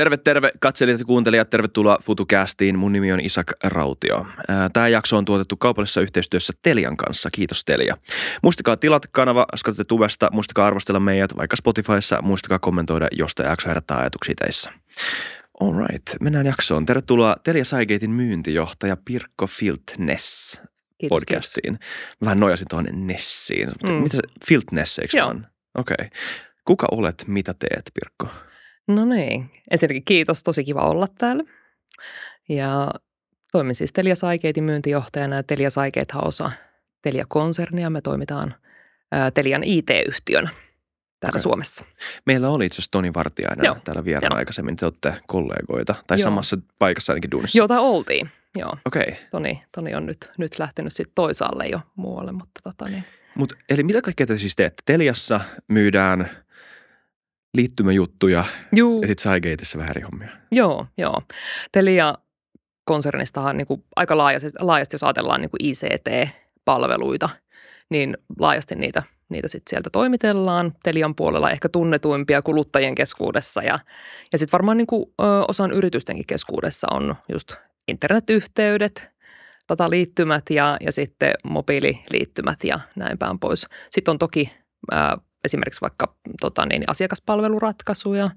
Terve, terve katselijat ja kuuntelijat. Tervetuloa FutuCastiin. Mun nimi on Isak Rautio. Tämä jakso on tuotettu kaupallisessa yhteistyössä Telian kanssa. Kiitos Telia. Muistakaa tilata kanava, skatte tubesta. Muistakaa arvostella meidät vaikka Spotifyssa. Muistakaa kommentoida, jos tämä jakso herättää ajatuksia teissä. Alright, mennään jaksoon. Tervetuloa Telia Saigatein myyntijohtaja Pirkko Filtness Kiitos, podcastiin. Vähän nojasin tuohon Nessiin. Mm. Mitä se, Filtness, eikö? Okei. Okay. Kuka olet, mitä teet, Pirkko? No niin, ensinnäkin kiitos, tosi kiva olla täällä. Ja toimin siis Telia Saikeitin myyntijohtajana ja Telia Saikeithan osa Telia-konsernia. Me toimitaan ää, Telian IT-yhtiönä täällä okay. Suomessa. Meillä oli itse asiassa Toni Vartiainen Joo. täällä vieraana Joo. aikaisemmin. Te olette kollegoita tai Joo. samassa paikassa ainakin duunissa. Jota oltiin, joo. Okei. Okay. Toni, Toni on nyt, nyt lähtenyt sitten toisaalle jo muualle, mutta tota niin. Mut, eli mitä kaikkea te siis teette? Teliassa myydään liittymäjuttuja Juu, ja sitten Saigateissa vähän eri hommia. joo, joo. Telia konsernistahan niin kuin aika laajasti, laajasti, jos ajatellaan niin kuin ICT-palveluita, niin laajasti niitä, niitä sitten sieltä toimitellaan. Telian puolella ehkä tunnetuimpia kuluttajien keskuudessa ja, ja sitten varmaan niin kuin, ö, osan yritystenkin keskuudessa on just internetyhteydet, dataliittymät ja, ja sitten mobiililiittymät ja näin päin pois. Sitten on toki ää, esimerkiksi vaikka tota niin, asiakaspalveluratkaisuja,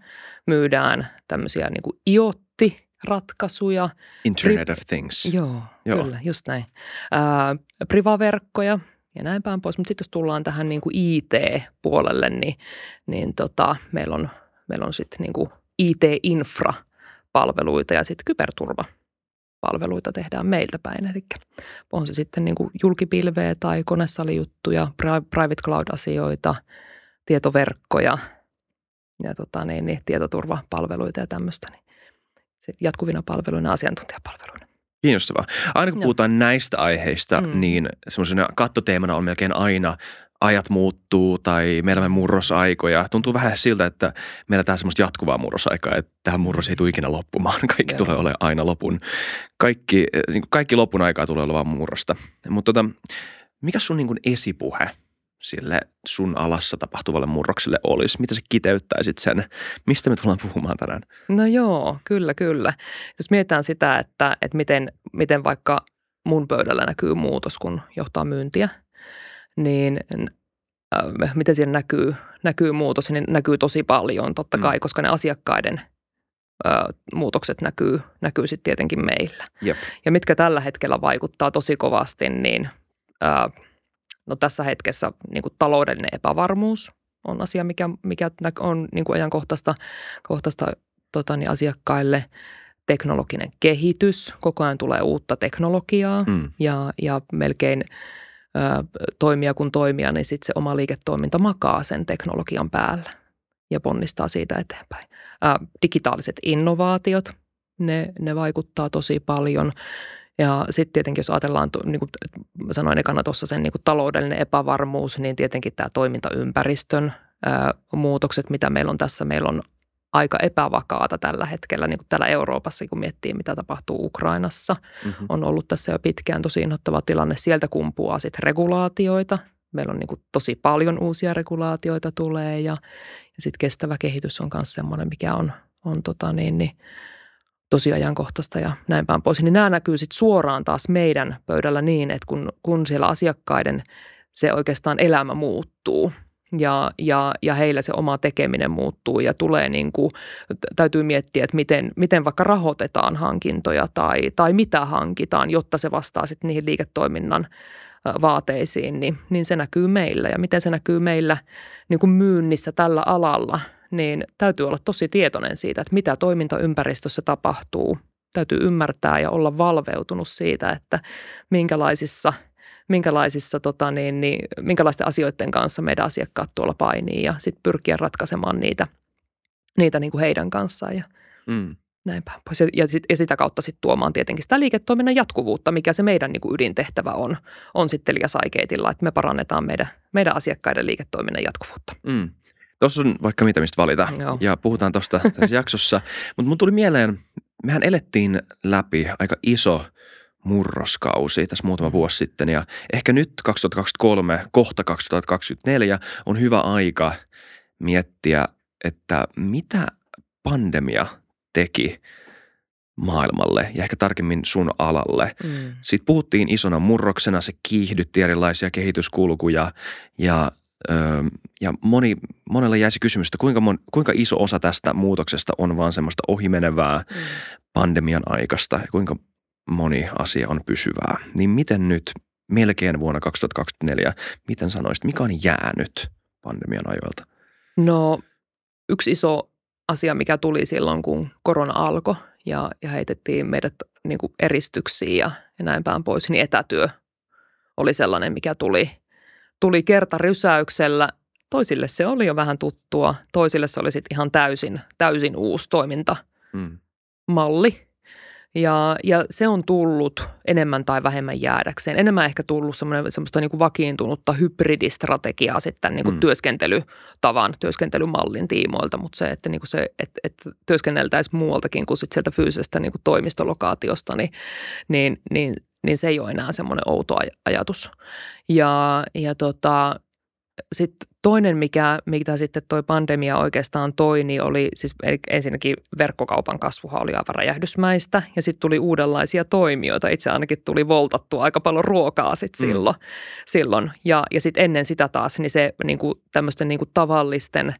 myydään tämmöisiä niin kuin IoT-ratkaisuja. Internet of Things. Joo, Joo. Kyllä, just näin. Ää, privaverkkoja ja näin päin pois. Mutta sitten jos tullaan tähän niin kuin IT-puolelle, niin, niin tota, meillä on, meillä on sitten niin IT-infra-palveluita ja sitten kyberturva-palveluita tehdään meiltä päin. Eli on se sitten niin kuin julkipilveä tai konesalijuttuja, pri- private cloud-asioita, tietoverkkoja ja tota, niin, niin, tietoturvapalveluita ja tämmöistä. Niin jatkuvina palveluina ja asiantuntijapalveluina. Kiinnostavaa. Aina kun Joo. puhutaan näistä aiheista, mm. Niin semmoisena kattoteemana on melkein aina ajat muuttuu tai me elämme murrosaikoja. Tuntuu vähän siltä, että meillä tämä semmoista jatkuvaa murrosaikaa, että tähän murros ei tule ikinä loppumaan. Kaikki Joo. tulee olemaan aina lopun. Kaikki, niin kuin kaikki lopun aikaa tulee olemaan murrosta. Mutta tota, mikä sun niin esipuhe sille sun alassa tapahtuvalle murrokselle olisi? Mitä sä kiteyttäisit sen? Mistä me tullaan puhumaan tänään? No joo, kyllä, kyllä. Jos mietitään sitä, että, että miten, miten vaikka mun pöydällä näkyy muutos, kun johtaa myyntiä, niin äh, miten siinä näkyy, näkyy muutos, niin näkyy tosi paljon totta Mm. kai, koska ne asiakkaiden äh, muutokset näkyy, näkyy sitten tietenkin meillä. Jep. Ja mitkä tällä hetkellä vaikuttaa tosi kovasti, niin ää, no tässä hetkessä niin kuin taloudellinen epävarmuus on asia, mikä, mikä on niin kuin ajankohtaista kohtaista, tota, niin asiakkaille. Teknologinen kehitys, koko ajan tulee uutta teknologiaa Mm. ja, ja melkein ää, toimia kun toimia, niin sitten se oma liiketoiminta makaa sen teknologian päällä ja ponnistaa siitä eteenpäin. Ää, digitaaliset innovaatiot, ne, ne vaikuttaa tosi paljon. Ja sitten tietenkin, jos ajatellaan, niin kuin sanoin ekana tuossa sen niin kuin taloudellinen epävarmuus, niin tietenkin tämä toimintaympäristön ää, muutokset, mitä meillä on tässä. Meillä on aika epävakaata tällä hetkellä, niin kuin täällä Euroopassa, kun miettii, mitä tapahtuu Ukrainassa. Mm-hmm. On ollut tässä jo pitkään tosi inhottava tilanne. Sieltä kumpuaa sitten regulaatioita. Meillä on niin kuin tosi paljon uusia regulaatioita tulee ja, ja sitten kestävä kehitys on myös semmoinen, mikä on, on tota niin, niin, tosi ajankohtaista ja näin päin pois. Niin nämä näkyy sitten suoraan taas meidän pöydällä niin, että kun, kun siellä asiakkaiden se oikeastaan elämä muuttuu ja, ja, ja heillä se oma tekeminen muuttuu ja tulee niin kuin, täytyy miettiä, että miten, miten vaikka rahoitetaan hankintoja tai, tai mitä hankitaan, jotta se vastaa sitten niihin liiketoiminnan vaateisiin, niin, niin se näkyy meillä. Ja miten se näkyy meillä niin kuin myynnissä tällä alalla, niin täytyy olla tosi tietoinen siitä, että mitä toimintaympäristössä tapahtuu. Täytyy ymmärtää ja olla valveutunut siitä, että minkälaisissa, minkälaisissa tota niin, niin, minkälaisten asioiden kanssa meidän asiakkaat tuolla painii ja sitten pyrkiä ratkaisemaan niitä, niitä niin kuin heidän kanssaan ja Mm. näin päin pois. Ja, ja, sit, ja sitä kautta sitten tuomaan tietenkin sitä liiketoiminnan jatkuvuutta, mikä se meidän niin kuin ydintehtävä on, on sitten Liasaikeitilla, että me parannetaan meidän, meidän asiakkaiden liiketoiminnan jatkuvuutta. Mm. Tuossa on vaikka mitä mistä valita Joo. ja puhutaan tuosta tässä jaksossa. Mutta mun tuli mieleen, mehän elettiin läpi aika iso murroskausi tässä muutama vuosi sitten ja ehkä nyt 2023, kohta 2024 on hyvä aika miettiä, että mitä pandemia teki maailmalle ja ehkä tarkemmin sun alalle. Mm. Sitten puhuttiin isona murroksena, se kiihdytti erilaisia kehityskulkuja ja, ö, ja moni, monella jäisi kysymys, että kuinka, mon, kuinka iso osa tästä muutoksesta on vaan semmoista ohimenevää Mm. pandemian aikaista ja kuinka moni asia on pysyvää. Niin miten nyt melkein vuonna 2024, miten sanoisit, mikä on jäänyt pandemian ajoilta? No yksi iso asia, mikä tuli silloin, kun korona alkoi ja, ja heitettiin meidät niin kuin eristyksiin ja, ja näin päin pois, niin etätyö oli sellainen, mikä tuli, tuli kertarysäyksellä. Toisille se oli jo vähän tuttua, toisille se oli sitten ihan täysin, täysin uusi toimintamalli. Mm. Ja, ja se on tullut enemmän tai vähemmän jäädäkseen. Enemmän ehkä tullut semmoinen, semmoista niin kuin vakiintunutta hybridistrategiaa sitten niin kuin mm. työskentelytavan, työskentelymallin tiimoilta, mutta se, että, niin kuin se, että, että työskenneltäisiin muualtakin kuin sit sieltä fyysisestä niin kuin toimistolokaatiosta, niin, niin, niin, niin se ei ole enää semmoinen outo aj- ajatus. Ja, ja tota, sitten toinen, mikä, mitä sitten toi pandemia oikeastaan toi, niin oli siis ensinnäkin verkkokaupan kasvuhan oli aivan räjähdysmäistä ja sitten tuli uudenlaisia toimijoita. Itse ainakin tuli voltattua aika paljon ruokaa sitten Mm. silloin. silloin. Ja, ja sitten ennen sitä taas, niin se niin kuin tämmöisten niin kuin tavallisten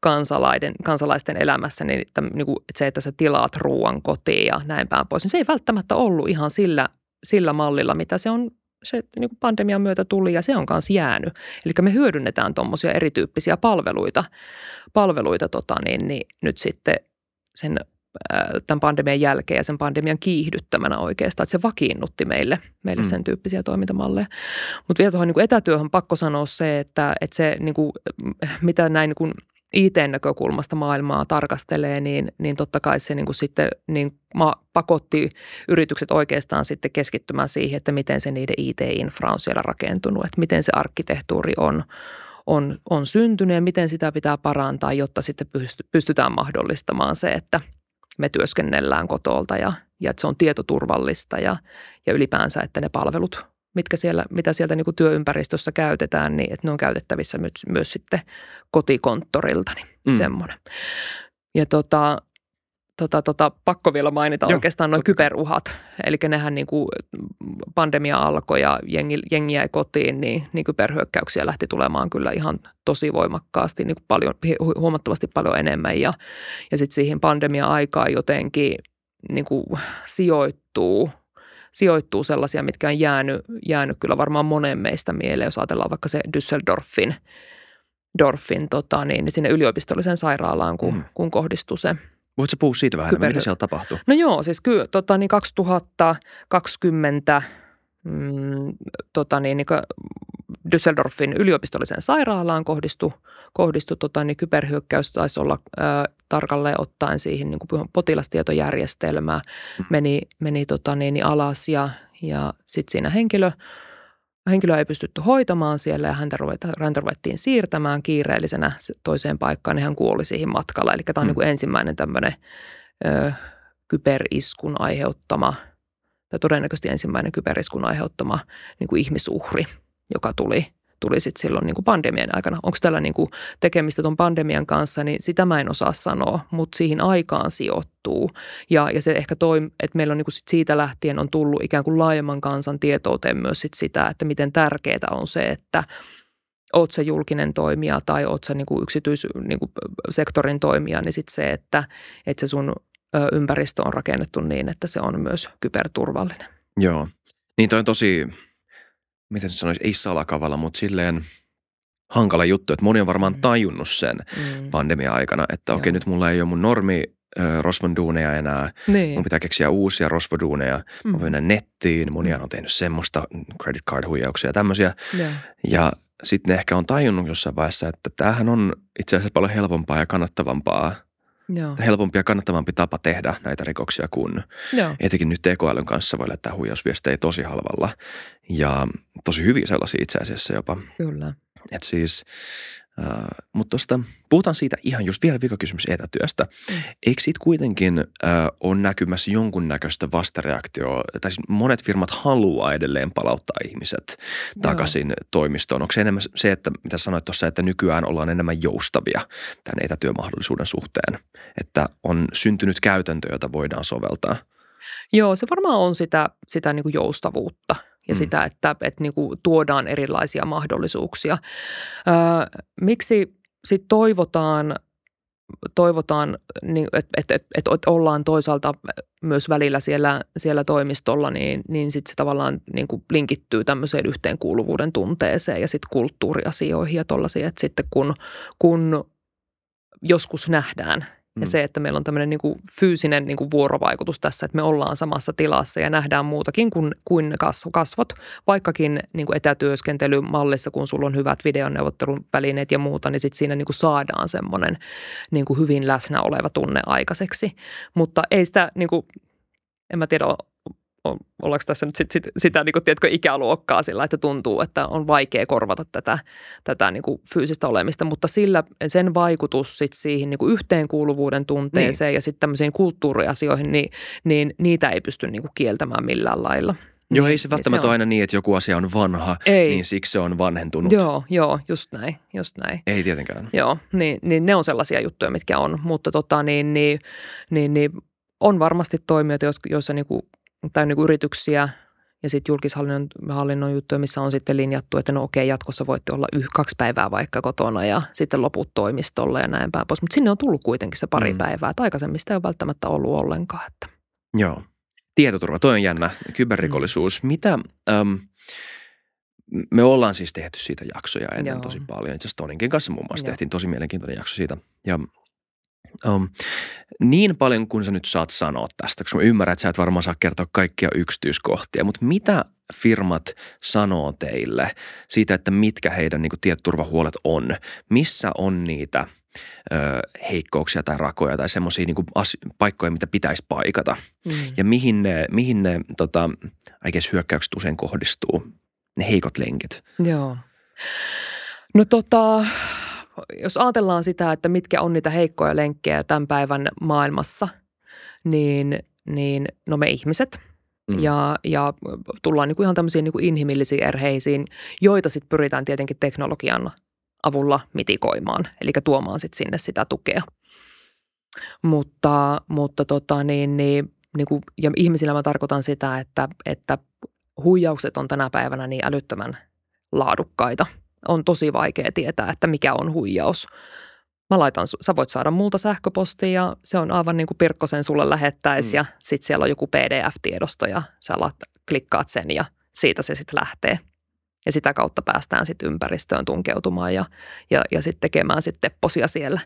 kansalaiden, kansalaisten elämässä, niin, täm, niin kuin, että se, että sä tilaat ruoan kotiin ja näin päin pois, niin se ei välttämättä ollut ihan sillä, sillä mallilla, mitä se on se niin kuin pandemian myötä tuli ja se on myös jäänyt. Eli me hyödynnetään tuommoisia erityyppisiä palveluita, palveluita tota, niin, niin nyt sitten sen tämän pandemian jälkeen ja sen pandemian kiihdyttämänä oikeastaan, että se vakiinnutti meille, meille Mm. sen tyyppisiä toimintamalleja. Mutta vielä tuohon niin etätyöhön pakko sanoa se, että, että se niin kuin, mitä näin niin kuin IT-näkökulmasta maailmaa tarkastelee, niin, niin totta kai se niin kuin sitten niin pakotti yritykset oikeastaan sitten keskittymään siihen, että miten se niiden IT-infra on siellä rakentunut, että miten se arkkitehtuuri on, on, on syntynyt ja miten sitä pitää parantaa, jotta sitten pysty- pystytään mahdollistamaan se, että me työskennellään kotolta ja, ja että se on tietoturvallista ja, ja ylipäänsä, että ne palvelut, mitkä siellä, mitä sieltä niin kuin työympäristössä käytetään, niin että ne on käytettävissä myös, myös sitten kotikonttorilta, niin Mm. mm. semmoinen. Ja tota, tota, tota, pakko vielä mainita Joo, oikeastaan noin kyberuhat. Eli nehän niin kuin pandemia alkoi ja jengi, jengi jäi kotiin, niin, niin kyberhyökkäyksiä lähti tulemaan kyllä ihan tosi voimakkaasti, niin kuin paljon, hu- huomattavasti paljon enemmän. Ja, ja sitten siihen pandemia-aikaan jotenkin niin kuin sijoittuu, sijoittuu sellaisia, mitkä on jäänyt, jäänyt kyllä varmaan monen meistä mieleen, jos ajatellaan vaikka se Düsseldorfin Dorfin, tota, niin, sinne yliopistolliseen sairaalaan, kun, Mm. kun kohdistui se Voitko puhua siitä vähän Kyber- mitä siellä tapahtuu? No joo, siis kyllä tota, niin 2020 mm, tota, niin, niin, Düsseldorfin yliopistolliseen sairaalaan kohdistui, kohdistui tota, niin kyberhyökkäys, taisi olla ää, tarkalleen ottaen siihen niin kuin potilastietojärjestelmä meni, meni tota, niin, niin alas ja, ja sitten siinä henkilö, henkilöä ei pystytty hoitamaan siellä ja häntä, ruveta, häntä ruvettiin siirtämään kiireellisenä se- toiseen paikkaan, niin hän kuoli siihen matkalla. Eli tämä on Mm. niin kuin ensimmäinen tämmöinen ö, kyberiskun aiheuttama, tai todennäköisesti ensimmäinen kyberiskun aiheuttama niin kuin ihmisuhri, joka tuli, tuli sitten silloin niin kuin pandemian aikana. Onko tällä niin kuin tekemistä tuon pandemian kanssa, niin sitä mä en osaa sanoa, mutta siihen aikaan sijoittuu. Ja, ja se ehkä toi, että meillä on niin kuin sit siitä lähtien on tullut ikään kuin laajemman kansan tietouteen myös sit sitä, että miten tärkeää on se, että oot se julkinen toimija tai oot se niin kuin yksityissektorin niin kuin sektorin toimija, niin sitten se, että, että se sun ympäristö on rakennettu niin, että se on myös kyberturvallinen. Joo. Niin toi on tosi, miten sanoisi, ei salakavalla, mutta silleen hankala juttu, että moni on varmaan Mm. tajunnut sen Mm. pandemia-aikana, että okei, Joo. nyt mulla ei ole mun normi ö, rosvonduuneja enää, Niin. mun pitää keksiä uusia rosvoduuneja, mä Mm. voin mennä nettiin, monia on tehnyt semmoista credit card huijauksia ja tämmöisiä, Joo. ja sitten ne ehkä on tajunnut jossain vaiheessa, että tämähän on itse asiassa paljon helpompaa ja kannattavampaa, Joo. helpompi ja kannattavampi tapa tehdä näitä rikoksia kuin Joo. etenkin nyt tekoälyn kanssa voi lähettää huijausviestejä tosi halvalla ja tosi hyviä sellaisia itse asiassa jopa. Kyllä. Et siis Mutta tuosta, puhutaan siitä ihan just vielä vikakysymys etätyöstä. Mm. Eikö siitä kuitenkin uh, ole näkymässä jonkunnäköistä vastareaktioa, tai siis monet firmat haluaa edelleen palauttaa ihmiset takaisin Joo. toimistoon. Onko se enemmän se, että mitä sanoit tuossa, että nykyään ollaan enemmän joustavia tämän etätyömahdollisuuden suhteen, että on syntynyt käytäntö, jota voidaan soveltaa? Joo, se varmaan on sitä, sitä niin kuin joustavuutta ja mm. sitä, että, että niin kuin tuodaan erilaisia mahdollisuuksia. Öö, miksi sitten toivotaan, toivotaan niin, että, että, että, että ollaan toisaalta myös välillä siellä, siellä toimistolla, niin, niin sitten se tavallaan niin kuin linkittyy tämmöiseen yhteenkuuluvuuden tunteeseen ja sitten kulttuuriasioihin ja tollaisia, että sitten kun, kun joskus nähdään – ja se, että meillä on tämmöinen niin kuin fyysinen niin kuin vuorovaikutus tässä, että me ollaan samassa tilassa ja nähdään muutakin kuin, kuin kasvot. Vaikkakin niin kuin etätyöskentelymallissa, kun sulla on hyvät videoneuvottelun välineet ja muuta, niin sitten siinä niin kuin saadaan semmoinen niin kuin hyvin läsnä oleva tunne aikaiseksi. Mutta ei sitä, niin kuin, en mä tiedä, ollaanko tässä nyt sit, sit, sitä niin kuin, tiedätkö, ikäluokkaa sillä, että tuntuu, että on vaikea korvata tätä, tätä niin kuin fyysistä olemista, mutta sillä sen vaikutus sit siihen niin kuin yhteenkuuluvuuden tunteeseen niin. ja sitten tämmöisiin kulttuuriasioihin, niin, niin niitä ei pysty niin kuin kieltämään millään lailla. Joo, niin, ei se niin välttämättä niin se ole aina niin, että joku asia on vanha, ei. niin siksi se on vanhentunut. Joo, joo, just näin, just näin. Ei tietenkään. Joo, niin, niin ne on sellaisia juttuja, mitkä on, mutta tota niin, niin, niin, niin on varmasti toimijoita, joissa niin kuin tai niin kuin yrityksiä ja sitten julkishallinnon hallinnon juttuja, missä on sitten linjattu, että no okei, jatkossa voitte olla yh, kaksi päivää vaikka kotona ja sitten loput toimistolle ja näin päin pois. Mutta sinne on tullut kuitenkin se pari mm. päivää, että aikaisemmista ei ole välttämättä ollut ollenkaan. Että. Joo. Tietoturva, toi on jännä. Kyberrikollisuus. Mm. Mitä, äm, me ollaan siis tehty siitä jaksoja ennen Joo. tosi paljon. Itse asiassa Toninkin kanssa muun muassa Joo. tehtiin tosi mielenkiintoinen jakso siitä. Ja Um, niin paljon kuin sä nyt saat sanoa tästä, koska mä ymmärrän, että sä et varmaan saa kertoa kaikkia yksityiskohtia, mutta mitä firmat sanoo teille siitä, että mitkä heidän niin tietoturvahuolet on? Missä on niitä ö, heikkouksia tai rakoja tai semmoisia niin paikkoja, mitä pitäisi paikata? Mm. Ja mihin ne, mihin ne tota, hyökkäykset usein kohdistuu, ne heikot lenkit? Joo. No tota, jos ajatellaan sitä, että mitkä on niitä heikkoja lenkkejä tämän päivän maailmassa, niin, niin no me ihmiset mm. ja, ja tullaan niin kuin ihan tämmöisiin niin kuin inhimillisiin erheisiin, joita sitten pyritään tietenkin teknologian avulla mitikoimaan, eli tuomaan sitten sinne sitä tukea. Mutta, mutta tota, niin, niin, niin kuin, ja ihmisillä mä tarkoitan sitä, että, että huijaukset on tänä päivänä niin älyttömän laadukkaita – on tosi vaikea tietää, että mikä on huijaus. Mä laitan, sä voit saada multa sähköpostia ja se on aivan niin kuin Pirkkosen sulle lähettäisi mm. ja sitten siellä on joku PDF-tiedosto ja sä alat, klikkaat sen ja siitä se sitten lähtee. Ja sitä kautta päästään sitten ympäristöön tunkeutumaan ja, ja, ja sitten tekemään sitten tepposia siellä.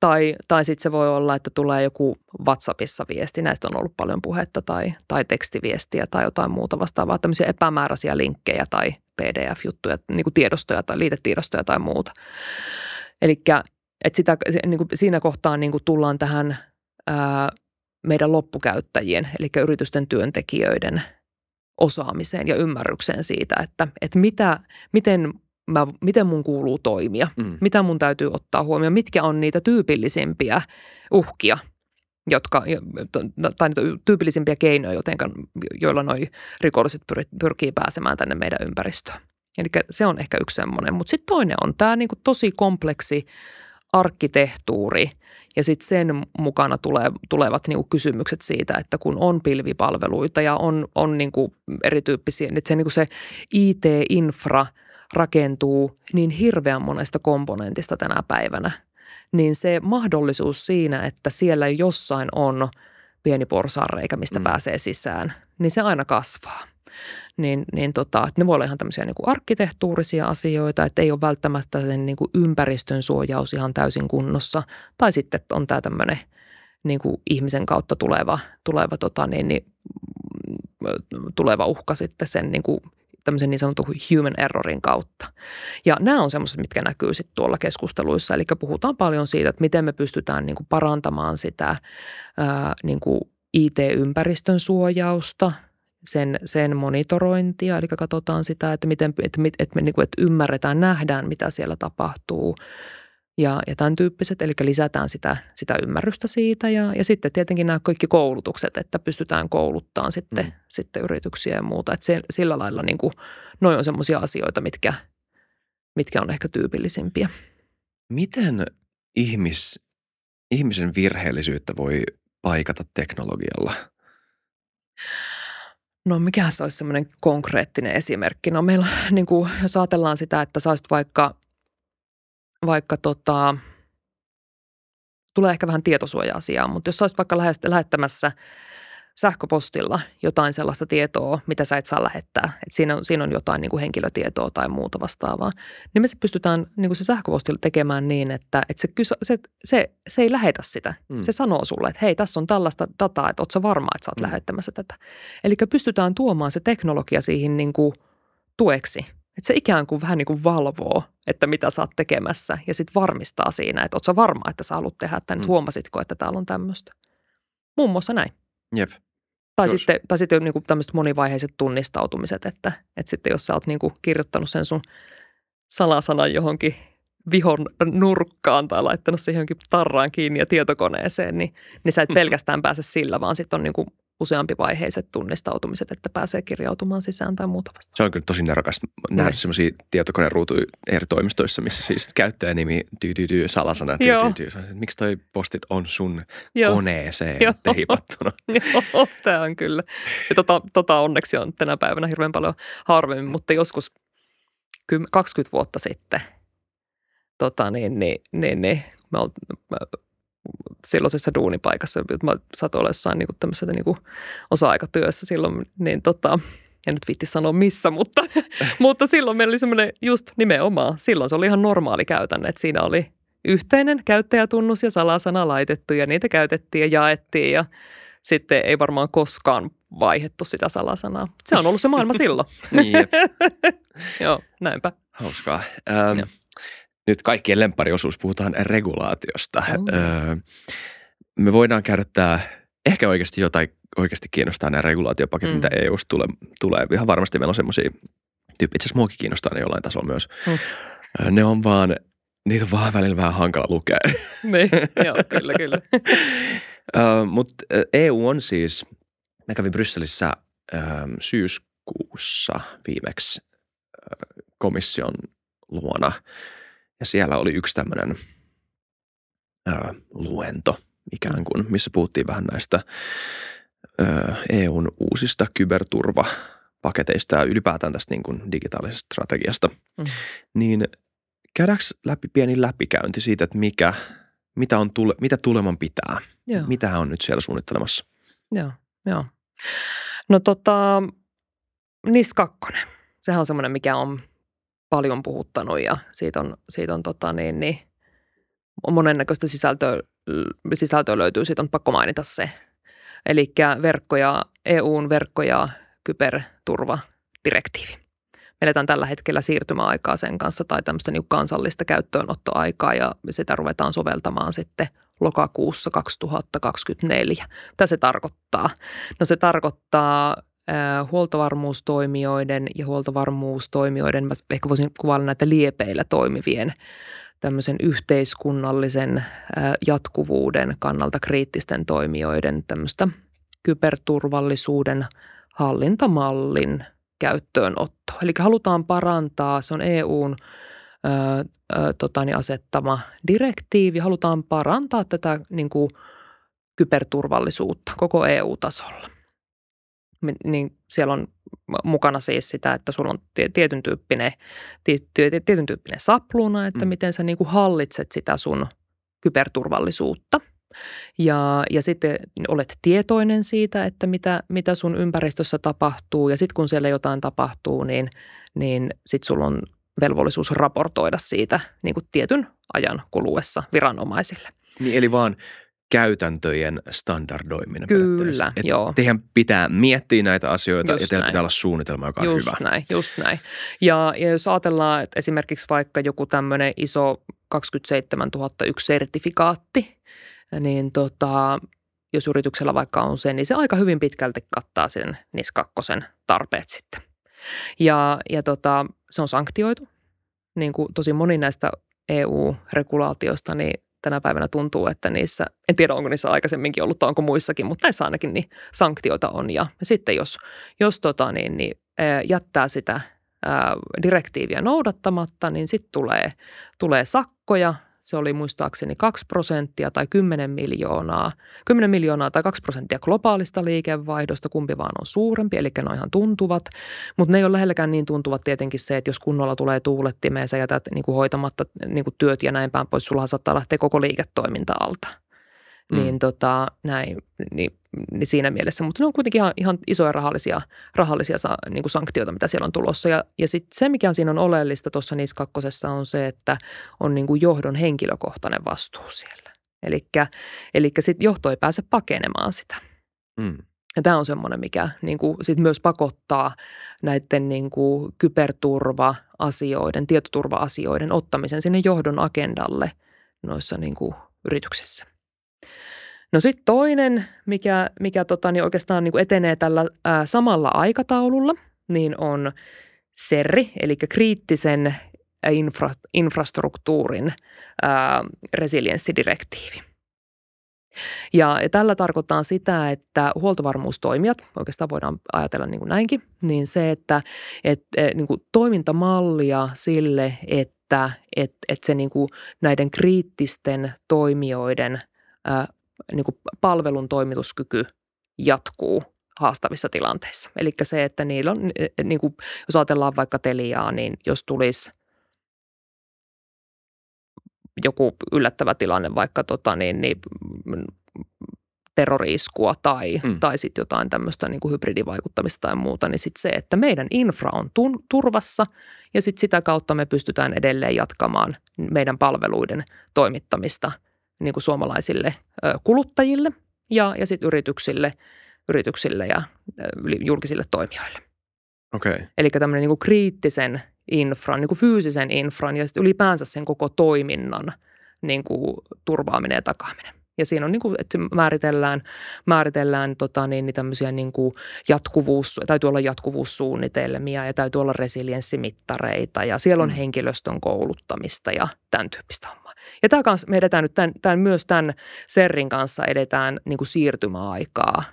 Tai, tai sitten se voi olla, että tulee joku WhatsAppissa viesti, näistä on ollut paljon puhetta, tai, tai tekstiviestiä tai jotain muuta vastaavaa, tämmöisiä epämääräisiä linkkejä tai PDF-juttuja, niin kuin tiedostoja tai liitetiedostoja tai muuta. Eli sitä, niin siinä kohtaa niin kuin tullaan tähän ää, meidän loppukäyttäjien, eli yritysten työntekijöiden osaamiseen ja ymmärrykseen siitä, että, että mitä, miten, mä, miten mun kuuluu toimia, mm. mitä mun täytyy ottaa huomioon, mitkä on niitä tyypillisimpiä uhkia – jotka, tai niitä tyypillisimpiä keinoja, jotenka, joilla noi rikolliset pyr, pyrkii pääsemään tänne meidän ympäristöön. Eli se on ehkä yksi semmoinen. Mutta sitten toinen on tämä niinku tosi kompleksi arkkitehtuuri ja sitten sen mukana tulee, tulevat niinku kysymykset siitä, että kun on pilvipalveluita ja on, on niinku erityyppisiä, että se, niinku se IT-infra rakentuu niin hirveän monesta komponentista tänä päivänä – niin se mahdollisuus siinä, että siellä jossain on pieni porsaanreikä, mistä mm. pääsee sisään, niin se aina kasvaa. Niin, niin tota, että ne voi olla ihan tämmöisiä niin kuin arkkitehtuurisia asioita, että ei ole välttämättä sen niin kuin ympäristön suojaus ihan täysin kunnossa. Tai sitten on tämä tämmöinen niin kuin ihmisen kautta tuleva, tuleva, tota, niin, niin, tuleva uhka sitten sen niin kuin tämmöisen niin sanotun human errorin kautta. Ja nämä on semmoiset, mitkä näkyy sitten tuolla keskusteluissa. Eli puhutaan paljon siitä, että miten me pystytään niin kuin parantamaan sitä ää, niin kuin IT-ympäristön suojausta, sen, sen monitorointia, eli katsotaan sitä, että, miten, että, että, että me niin kuin, että ymmärretään, nähdään, mitä siellä tapahtuu ja, ja tämän tyyppiset, eli lisätään sitä, sitä ymmärrystä siitä ja, ja sitten tietenkin nämä kaikki koulutukset, että pystytään kouluttamaan sitten, mm. sitten yrityksiä ja muuta, että se, sillä lailla niin kuin, noin on sellaisia asioita, mitkä, mitkä on ehkä tyypillisimpiä. Miten ihmis, ihmisen virheellisyyttä voi paikata teknologialla? No mikä se olisi semmoinen konkreettinen esimerkki? No meillä, niin kuin, jos ajatellaan sitä, että sä vaikka, vaikka tota, tulee ehkä vähän tietosuoja-asiaa, mutta jos olisit vaikka lähettämässä – sähköpostilla jotain sellaista tietoa, mitä sä et saa lähettää. Et siinä, on, siinä on jotain niin kuin henkilötietoa tai muuta vastaavaa. Niin me se pystytään niin kuin se sähköpostilla tekemään niin, että, että se, se, se, se ei lähetä sitä. Mm. Se sanoo sulle, että hei, tässä on tällaista dataa, että ootko varma, että sä oot mm. lähettämässä tätä. Eli pystytään tuomaan se teknologia siihen niin kuin tueksi. Että se ikään kuin vähän niin kuin valvoo, että mitä sä oot tekemässä ja sitten varmistaa siinä, että ootko varma, että sä haluat tehdä tämän, mm. huomasitko, että täällä on tämmöistä. Muun muassa näin. Jep. Tai jos. sitten, tai sitten niin kuin tämmöiset monivaiheiset tunnistautumiset, että, että sitten jos sä oot niin kuin kirjoittanut sen sun salasanan johonkin vihon nurkkaan tai laittanut siihen johonkin tarraan kiinni ja tietokoneeseen, niin, niin sä et pelkästään pääse sillä, vaan sitten on niin kuin useampi vaiheiset tunnistautumiset, että pääsee kirjautumaan sisään tai muuta vasta. Se on kyllä tosi nerokas nähdä niin. semmoisia tietokoneruutuja eri toimistoissa, missä siis käyttäjänimi tyy, tyy, tyy salasana tyy, tyy, tyy. Miksi toi postit on sun Joo. koneeseen Joo. teipattuna? Joo, tämä on kyllä. Ja tota, tota onneksi on tänä päivänä hirveän paljon harvemmin, mutta joskus 20 vuotta sitten tota, niin, niin, niin, niin, mä, mä silloisessa duunipaikassa, mä satoin olla jossain niin tämmöisessä niin osa-aikatyössä silloin, niin tota, en nyt vitti sanoa missä, mutta, mutta silloin meillä oli semmoinen just nimenomaan, silloin se oli ihan normaali käytänne, että siinä oli yhteinen käyttäjätunnus ja salasana laitettu ja niitä käytettiin ja jaettiin ja sitten ei varmaan koskaan vaihettu sitä salasanaa. Se on ollut se maailma silloin. niin, Joo, näinpä. Hauskaa. Ähm, nyt kaikkien lemppariosuus, puhutaan regulaatiosta. Oh. Öö, me voidaan käydä tämä, ehkä oikeasti jotain oikeasti kiinnostaa nämä regulaatiopaketit, mm. mitä EUsta tulee, tulee. Ihan varmasti meillä on semmoisia tyyppiä, itse asiassa muakin kiinnostaa ne jollain tasolla myös. Mm. Ne on vaan, niitä on vaan välillä vähän hankala lukea. niin, joo, kyllä, kyllä. Mutta EU on siis, mä kävin Brysselissä syyskuussa viimeksi komission luona – ja siellä oli yksi tämmöinen ää, luento ikään kuin, missä puhuttiin vähän näistä ää, EUn uusista kyberturvapaketeista ja ylipäätään tästä niin kuin digitaalisesta strategiasta. Mm. Niin käydäänkö läpi pieni läpikäynti siitä, että mikä, mitä, on tule, mitä tuleman pitää? Joo. Mitä on nyt siellä suunnittelemassa? Joo, joo. No tota, NIS 2. Sehän on semmoinen, mikä on paljon puhuttanut ja siitä on, siitä on tota niin, niin, monennäköistä sisältöä, sisältöä löytyy, siitä on pakko mainita se. Eli verkkoja, EUn verkko- ja kyberturvadirektiivi. Me eletään tällä hetkellä siirtymäaikaa sen kanssa tai tämmöistä niin kansallista käyttöönottoaikaa ja sitä ruvetaan soveltamaan sitten lokakuussa 2024. Mitä se tarkoittaa? No se tarkoittaa huoltovarmuustoimijoiden ja huoltovarmuustoimijoiden, mä ehkä voisin kuvailla näitä liepeillä toimivien tämmöisen yhteiskunnallisen jatkuvuuden kannalta kriittisten toimijoiden tämmöistä kyberturvallisuuden hallintamallin käyttöönotto. Eli halutaan parantaa, se on EUn ö, ö, totani, asettama direktiivi, halutaan parantaa tätä niin kuin, kyberturvallisuutta koko EU-tasolla niin siellä on mukana siis sitä, että sulla on tietyn tyyppinen, tietyn tyyppinen sapluna, että mm. miten sä niin kuin hallitset sitä sun kyberturvallisuutta. Ja, ja sitten olet tietoinen siitä, että mitä, mitä sun ympäristössä tapahtuu ja sitten kun siellä jotain tapahtuu, niin, niin sitten sulla on velvollisuus raportoida siitä niin kuin tietyn ajan kuluessa viranomaisille. Niin eli vaan käytäntöjen standardoiminen. Kyllä, joo. Teidän pitää miettiä näitä asioita just ja teillä näin. pitää olla suunnitelma, joka just on hyvä. Näin, just näin. Ja, ja jos ajatellaan, että esimerkiksi vaikka joku tämmöinen iso 27 001 sertifikaatti, niin tota, jos yrityksellä vaikka on se, niin se aika hyvin pitkälti kattaa sen NIS 2 tarpeet sitten. Ja, ja tota, se on sanktioitu. Niin kuin tosi moni näistä EU-regulaatioista, niin tänä päivänä tuntuu, että niissä, en tiedä onko niissä aikaisemminkin ollut tai onko muissakin, mutta näissä ainakin niin sanktioita on. Ja sitten jos, jos tota niin, niin, jättää sitä direktiiviä noudattamatta, niin sitten tulee, tulee sakkoja se oli muistaakseni 2 prosenttia tai 10 miljoonaa, 10 miljoonaa tai 2 prosenttia globaalista liikevaihdosta, kumpi vaan on suurempi, eli ne on ihan tuntuvat. Mutta ne ei ole lähelläkään niin tuntuvat tietenkin se, että jos kunnolla tulee tuulettimeen, sä jätät niin kuin hoitamatta niin kuin työt ja näin päin pois, sulla saattaa lähteä koko liiketoiminta alta. Mm. Niin, tota, näin, niin, niin siinä mielessä, mutta ne on kuitenkin ihan, ihan isoja rahallisia, rahallisia niin kuin sanktioita, mitä siellä on tulossa. Ja, ja sitten se, mikä siinä on oleellista tuossa niissä kakkosessa on se, että on niin kuin johdon henkilökohtainen vastuu siellä. Eli sitten johto ei pääse pakenemaan sitä. Mm. Ja tämä on semmoinen, mikä niin kuin sit myös pakottaa näiden niin kuin kyberturva-asioiden, tietoturva-asioiden ottamisen sinne johdon agendalle noissa niin kuin yrityksissä. No sitten toinen, mikä, mikä tota, niin oikeastaan niin etenee tällä ää, samalla aikataululla, niin on SERRI, eli kriittisen infra, infrastruktuurin ää, resilienssidirektiivi. Ja tällä tarkoittaa sitä, että huoltovarmuustoimijat, oikeastaan voidaan ajatella niin kuin näinkin, niin se, että et, et, niin kuin toimintamallia sille, että et, et se niin kuin näiden kriittisten toimijoiden niin kuin palvelun toimituskyky jatkuu haastavissa tilanteissa. Eli se, että niillä on, niin kuin, jos ajatellaan vaikka Teliaa, niin jos tulisi joku yllättävä tilanne, vaikka tota, niin, niin, terroriiskua tai, mm. tai sitten jotain tämmöistä niin kuin hybridivaikuttamista tai muuta, niin sitten se, että meidän infra on tun, turvassa ja sitten sitä kautta me pystytään edelleen jatkamaan meidän palveluiden toimittamista – niin kuin suomalaisille kuluttajille ja, ja sitten yrityksille, yrityksille ja julkisille toimijoille. Okay. Eli tämmöinen niin kriittisen infran, niin kuin fyysisen infran ja sitten ylipäänsä sen koko toiminnan niin kuin turvaaminen ja takaaminen. Ja siinä on niin kuin, että määritellään, määritellään tota, niin, niin tämmöisiä niin kuin jatkuvuus, täytyy olla jatkuvuussuunnitelmia ja täytyy olla resilienssimittareita ja siellä on mm. henkilöstön kouluttamista ja tämän tyyppistä. Ja tämä kanssa, me edetään nyt tämän, tämän, myös tämän Serrin kanssa edetään niin kuin siirtymäaikaa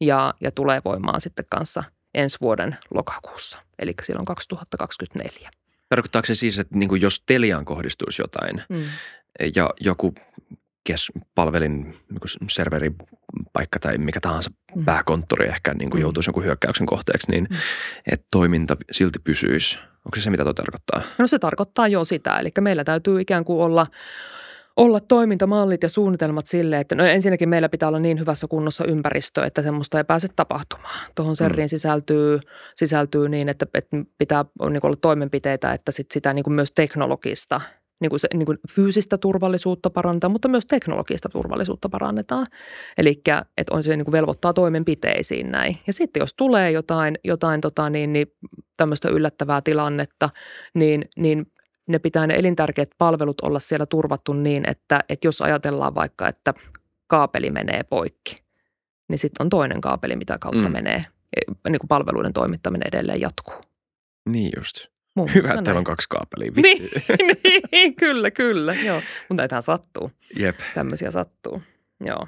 ja, ja tulee voimaan sitten kanssa ensi vuoden lokakuussa, eli silloin 2024. Tarkoittaako se siis, että niin kuin jos Teliaan kohdistuisi jotain mm. ja joku palvelin niin serveripaikka tai mikä tahansa mm. pääkonttori ehkä niin kuin mm. joutuisi jonkun hyökkäyksen kohteeksi, niin mm. että toiminta silti pysyisi. Onko se se, mitä tuo tarkoittaa? No se tarkoittaa jo sitä. Eli meillä täytyy ikään kuin olla olla toimintamallit ja suunnitelmat sille, että no ensinnäkin meillä pitää olla niin hyvässä kunnossa ympäristö, että semmoista ei pääse tapahtumaan. Tuohon serriin mm. sisältyy, sisältyy niin, että pitää niin olla toimenpiteitä, että sit sitä niin kuin myös teknologista – niin kuin se, niin kuin fyysistä turvallisuutta parannetaan, mutta myös teknologista turvallisuutta parannetaan. Eli että on se niin kuin velvoittaa toimenpiteisiin näin. Ja sitten jos tulee jotain, jotain tota niin, niin tämmöistä yllättävää tilannetta, niin, niin ne pitää ne elintärkeät palvelut olla siellä turvattu niin, että, että jos ajatellaan vaikka, että kaapeli menee poikki, niin sitten on toinen kaapeli, mitä kautta mm. menee. Niin kuin palveluiden toimittaminen edelleen jatkuu. Niin just. Muun Hyvä, että teillä on kaksi kaapelia. Vitsi. niin, niin, kyllä, kyllä. Joo. Mutta näitähän sattuu. Jep. Tämmöisiä sattuu. Joo.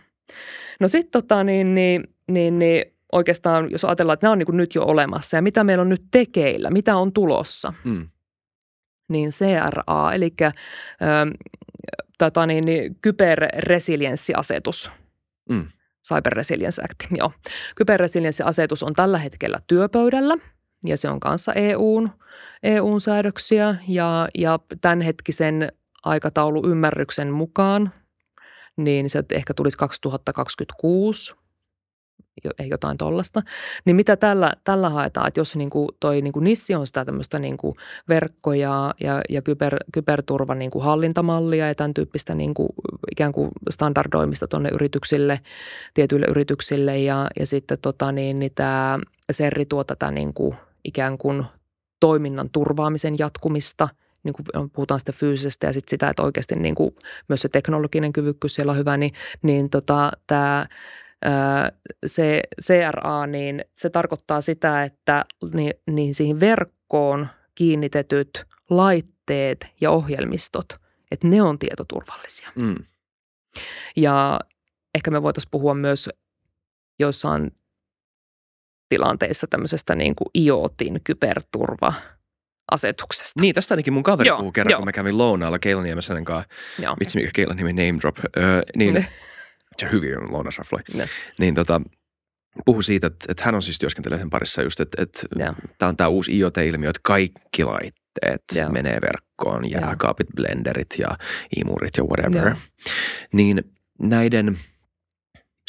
No sitten tota, niin, niin, niin, niin, oikeastaan, jos ajatellaan, että nämä on niin nyt jo olemassa ja mitä meillä on nyt tekeillä, mitä on tulossa, mm. niin CRA, eli äh, tota, niin, niin, kyberresilienssiasetus. Mm. Cyber Resilience Act, joo. Kyberresilienssiasetus on tällä hetkellä työpöydällä – ja se on kanssa EUn, EUn säädöksiä ja, ja tämänhetkisen aikatauluymmärryksen mukaan, niin se ehkä tulisi 2026 jotain tollasta. Niin mitä tällä, tällä haetaan, että jos niin kuin toi niin kuin NISSI on sitä tämmöistä niin kuin verkkoja ja, ja kyber, kyberturvan niin kuin hallintamallia ja tämän tyyppistä niin kuin ikään kuin standardoimista tuonne yrityksille, tietyille yrityksille ja, ja sitten tota niin, niin tämä SERRI tuo tätä niin kuin ikään kuin toiminnan turvaamisen jatkumista niin kuin puhutaan sitä fyysisestä ja sitten sitä, että oikeasti niin kuin myös se teknologinen kyvykkyys siellä on hyvä, niin, niin tota, tämä se CRA, niin se tarkoittaa sitä, että niin, niin siihen verkkoon kiinnitetyt laitteet ja ohjelmistot, että ne on tietoturvallisia. Mm. Ja ehkä me voitaisiin puhua myös joissain tilanteissa tämmöisestä niin kuin IoTin kyberturva asetuksesta. Niin, tästä ainakin mun kaveri joo, puhuu kerran, joo. kun mä kävin lounaalla Keilaniemessä kanssa. Vitsi, mikä Keilan nimi, name drop. Öö, niin, se on hyvin lounasrafloi. Niin tota, puhu siitä, että, että hän on siis työskentelee sen parissa just, että, että tämä on tämä uusi IoT-ilmiö, että kaikki laitteet yeah. menee verkkoon, jääkaapit, blenderit ja imurit ja whatever. Yeah. Niin näiden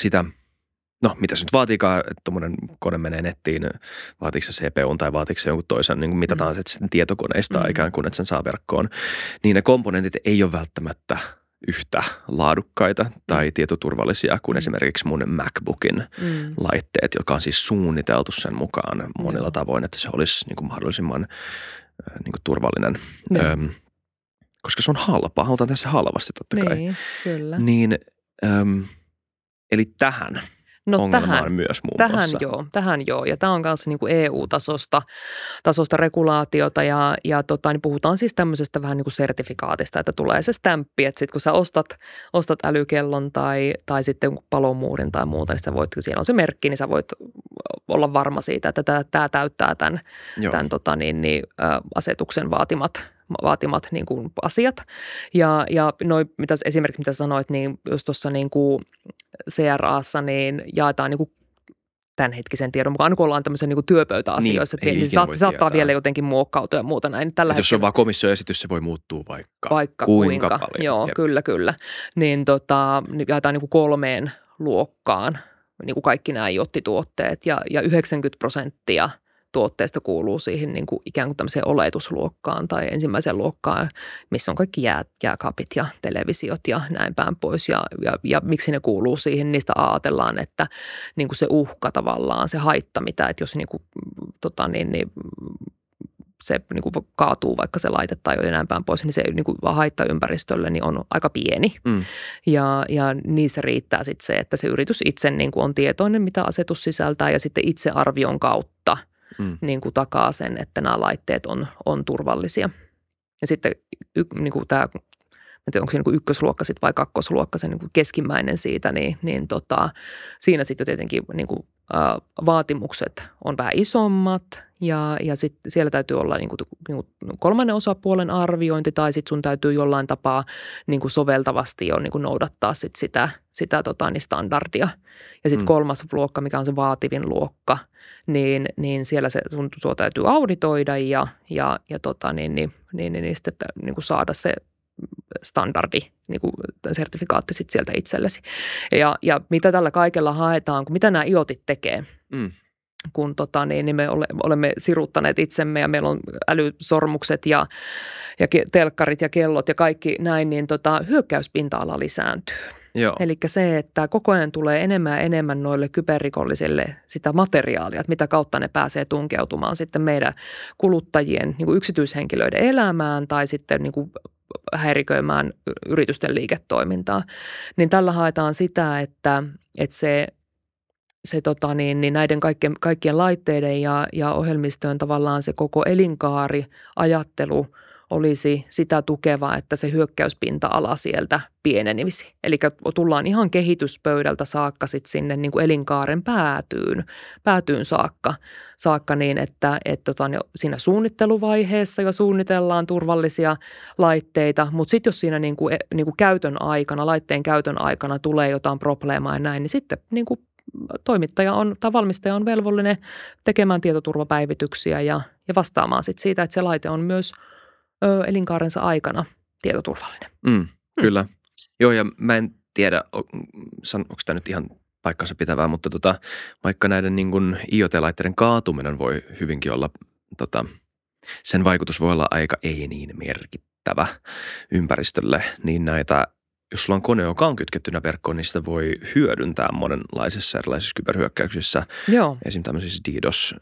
sitä, no mitä se nyt vaatiikaan, että tuommoinen kone menee nettiin, vaatiiko se CPU tai vaatiiko se jonkun toisen, niin mitä tahansa mm. tietokoneista mm. ikään kuin, että sen saa verkkoon, niin ne komponentit ei ole välttämättä – yhtä laadukkaita tai mm. tietoturvallisia kuin mm. esimerkiksi mun MacBookin mm. laitteet, joka on siis suunniteltu sen mukaan monilla Joo. tavoin, että se olisi niin kuin mahdollisimman niin kuin turvallinen. Öm, koska se on halpa, halutaan tehdä se halvasti totta kai. Niin, kyllä. Niin, öm, eli tähän – No ongelmaan tähän, myös muun tähän muassa. Joo, tähän joo. Ja tämä on myös niin kuin EU-tasosta tasosta regulaatiota ja, ja tota, niin puhutaan siis tämmöisestä vähän niin kuin sertifikaatista, että tulee se stämppi, että sitten kun sä ostat, ostat älykellon tai, tai sitten palomuurin tai muuta, niin sä voit, siellä on se merkki, niin sä voit olla varma siitä, että tämä, tämä täyttää tämän, tämän tota, niin, niin, asetuksen vaatimat vaatimat niin kuin asiat. Ja, ja noi, mitä, esimerkiksi mitä sanoit, niin just tuossa niin kuin CRAssa niin jaetaan niin kuin tämänhetkisen tiedon mukaan, kun ollaan tämmöisen niin työpöytäasioissa, niin, niin saat, saattaa vielä jotenkin muokkautua ja muuta näin. Tällä jos on vaan komissioesitys, se voi muuttua vaikka, vaikka kuinka, kuinka paljon. Joo, Jep. kyllä, kyllä. Niin tota, jaetaan niin kuin kolmeen luokkaan niin kuin kaikki nämä IoT-tuotteet ja, ja 90 prosenttia – tuotteesta kuuluu siihen niin kuin ikään kuin tämmöiseen oletusluokkaan tai ensimmäiseen luokkaan, missä on kaikki jää, jääkaapit ja televisiot ja näin päin pois. Ja, ja, ja miksi ne kuuluu siihen, niistä ajatellaan, että niin kuin se uhka tavallaan, se haitta, mitä, että jos niin kuin, tota niin, niin se niin kuin kaatuu vaikka se laite tai jo näin päin pois, niin se niin kuin haitta ympäristölle niin on aika pieni. Mm. Ja, ja niissä riittää sitten se, että se yritys itse niin kuin on tietoinen, mitä asetus sisältää ja sitten itse arvion kautta – mm. niin kuin takaa sen, että nämä laitteet on, on turvallisia. Ja sitten niin kuin tämä, en tiedä onko se niin kuin ykkösluokka sit vai kakkosluokka, se niin kuin keskimmäinen siitä, niin, niin tota, siinä sitten tietenkin niin kuin, ä, vaatimukset on vähän isommat ja, ja sitten siellä täytyy olla niin kuin, niin kuin kolmannen osapuolen arviointi tai sitten sun täytyy jollain tapaa niin kuin soveltavasti jo niin kuin noudattaa sit sitä, sitä tota, niin standardia. Ja sitten mm. kolmas luokka, mikä on se vaativin luokka, niin, niin siellä se sun sua täytyy auditoida ja, ja, ja tota, niin, niin, niin, niin, niin sitten niin kuin saada se standardi, niin kuin sertifikaatti sit sieltä itsellesi. Ja, ja mitä tällä kaikella haetaan, kun mitä nämä IOTit tekee, mm kun tota, niin, niin me ole, olemme siruttaneet itsemme ja meillä on älysormukset ja, ja telkkarit ja kellot ja kaikki näin, niin tota, hyökkäyspinta-ala lisääntyy. Eli se, että koko ajan tulee enemmän ja enemmän noille kyberrikollisille sitä materiaalia, että mitä kautta ne pääsee tunkeutumaan sitten meidän kuluttajien niin kuin yksityishenkilöiden elämään tai sitten niin kuin häiriköimään yritysten liiketoimintaa. Niin tällä haetaan sitä, että, että se se tota niin, niin näiden kaikkien, kaikkien laitteiden ja, ja ohjelmistojen tavallaan se koko elinkaari, ajattelu olisi sitä tukeva, että se hyökkäyspinta-ala sieltä pienenisi. Eli tullaan ihan kehityspöydältä saakka sit sinne niin kuin elinkaaren päätyyn, päätyyn saakka, saakka niin, että, että tota, siinä suunnitteluvaiheessa jo suunnitellaan turvallisia laitteita, mutta sitten jos siinä niin kuin, niin kuin käytön aikana, laitteen käytön aikana tulee jotain probleemaa ja näin, niin sitten niin kuin toimittaja on tai valmistaja on velvollinen tekemään tietoturvapäivityksiä ja, ja vastaamaan sit siitä, että se laite on myös ö, elinkaarensa aikana tietoturvallinen. Mm, mm. Kyllä. Joo, ja mä en tiedä, onko tämä nyt ihan paikkansa pitävää, mutta tota, vaikka näiden niin kuin IoT-laitteiden kaatuminen voi hyvinkin olla, tota, sen vaikutus voi olla aika ei niin merkittävä ympäristölle, niin näitä jos sulla on kone, joka on kytkettynä verkkoon, niin sitä voi hyödyntää monenlaisissa erilaisissa kyberhyökkäyksissä. Joo. Esimerkiksi tämmöisissä DDoS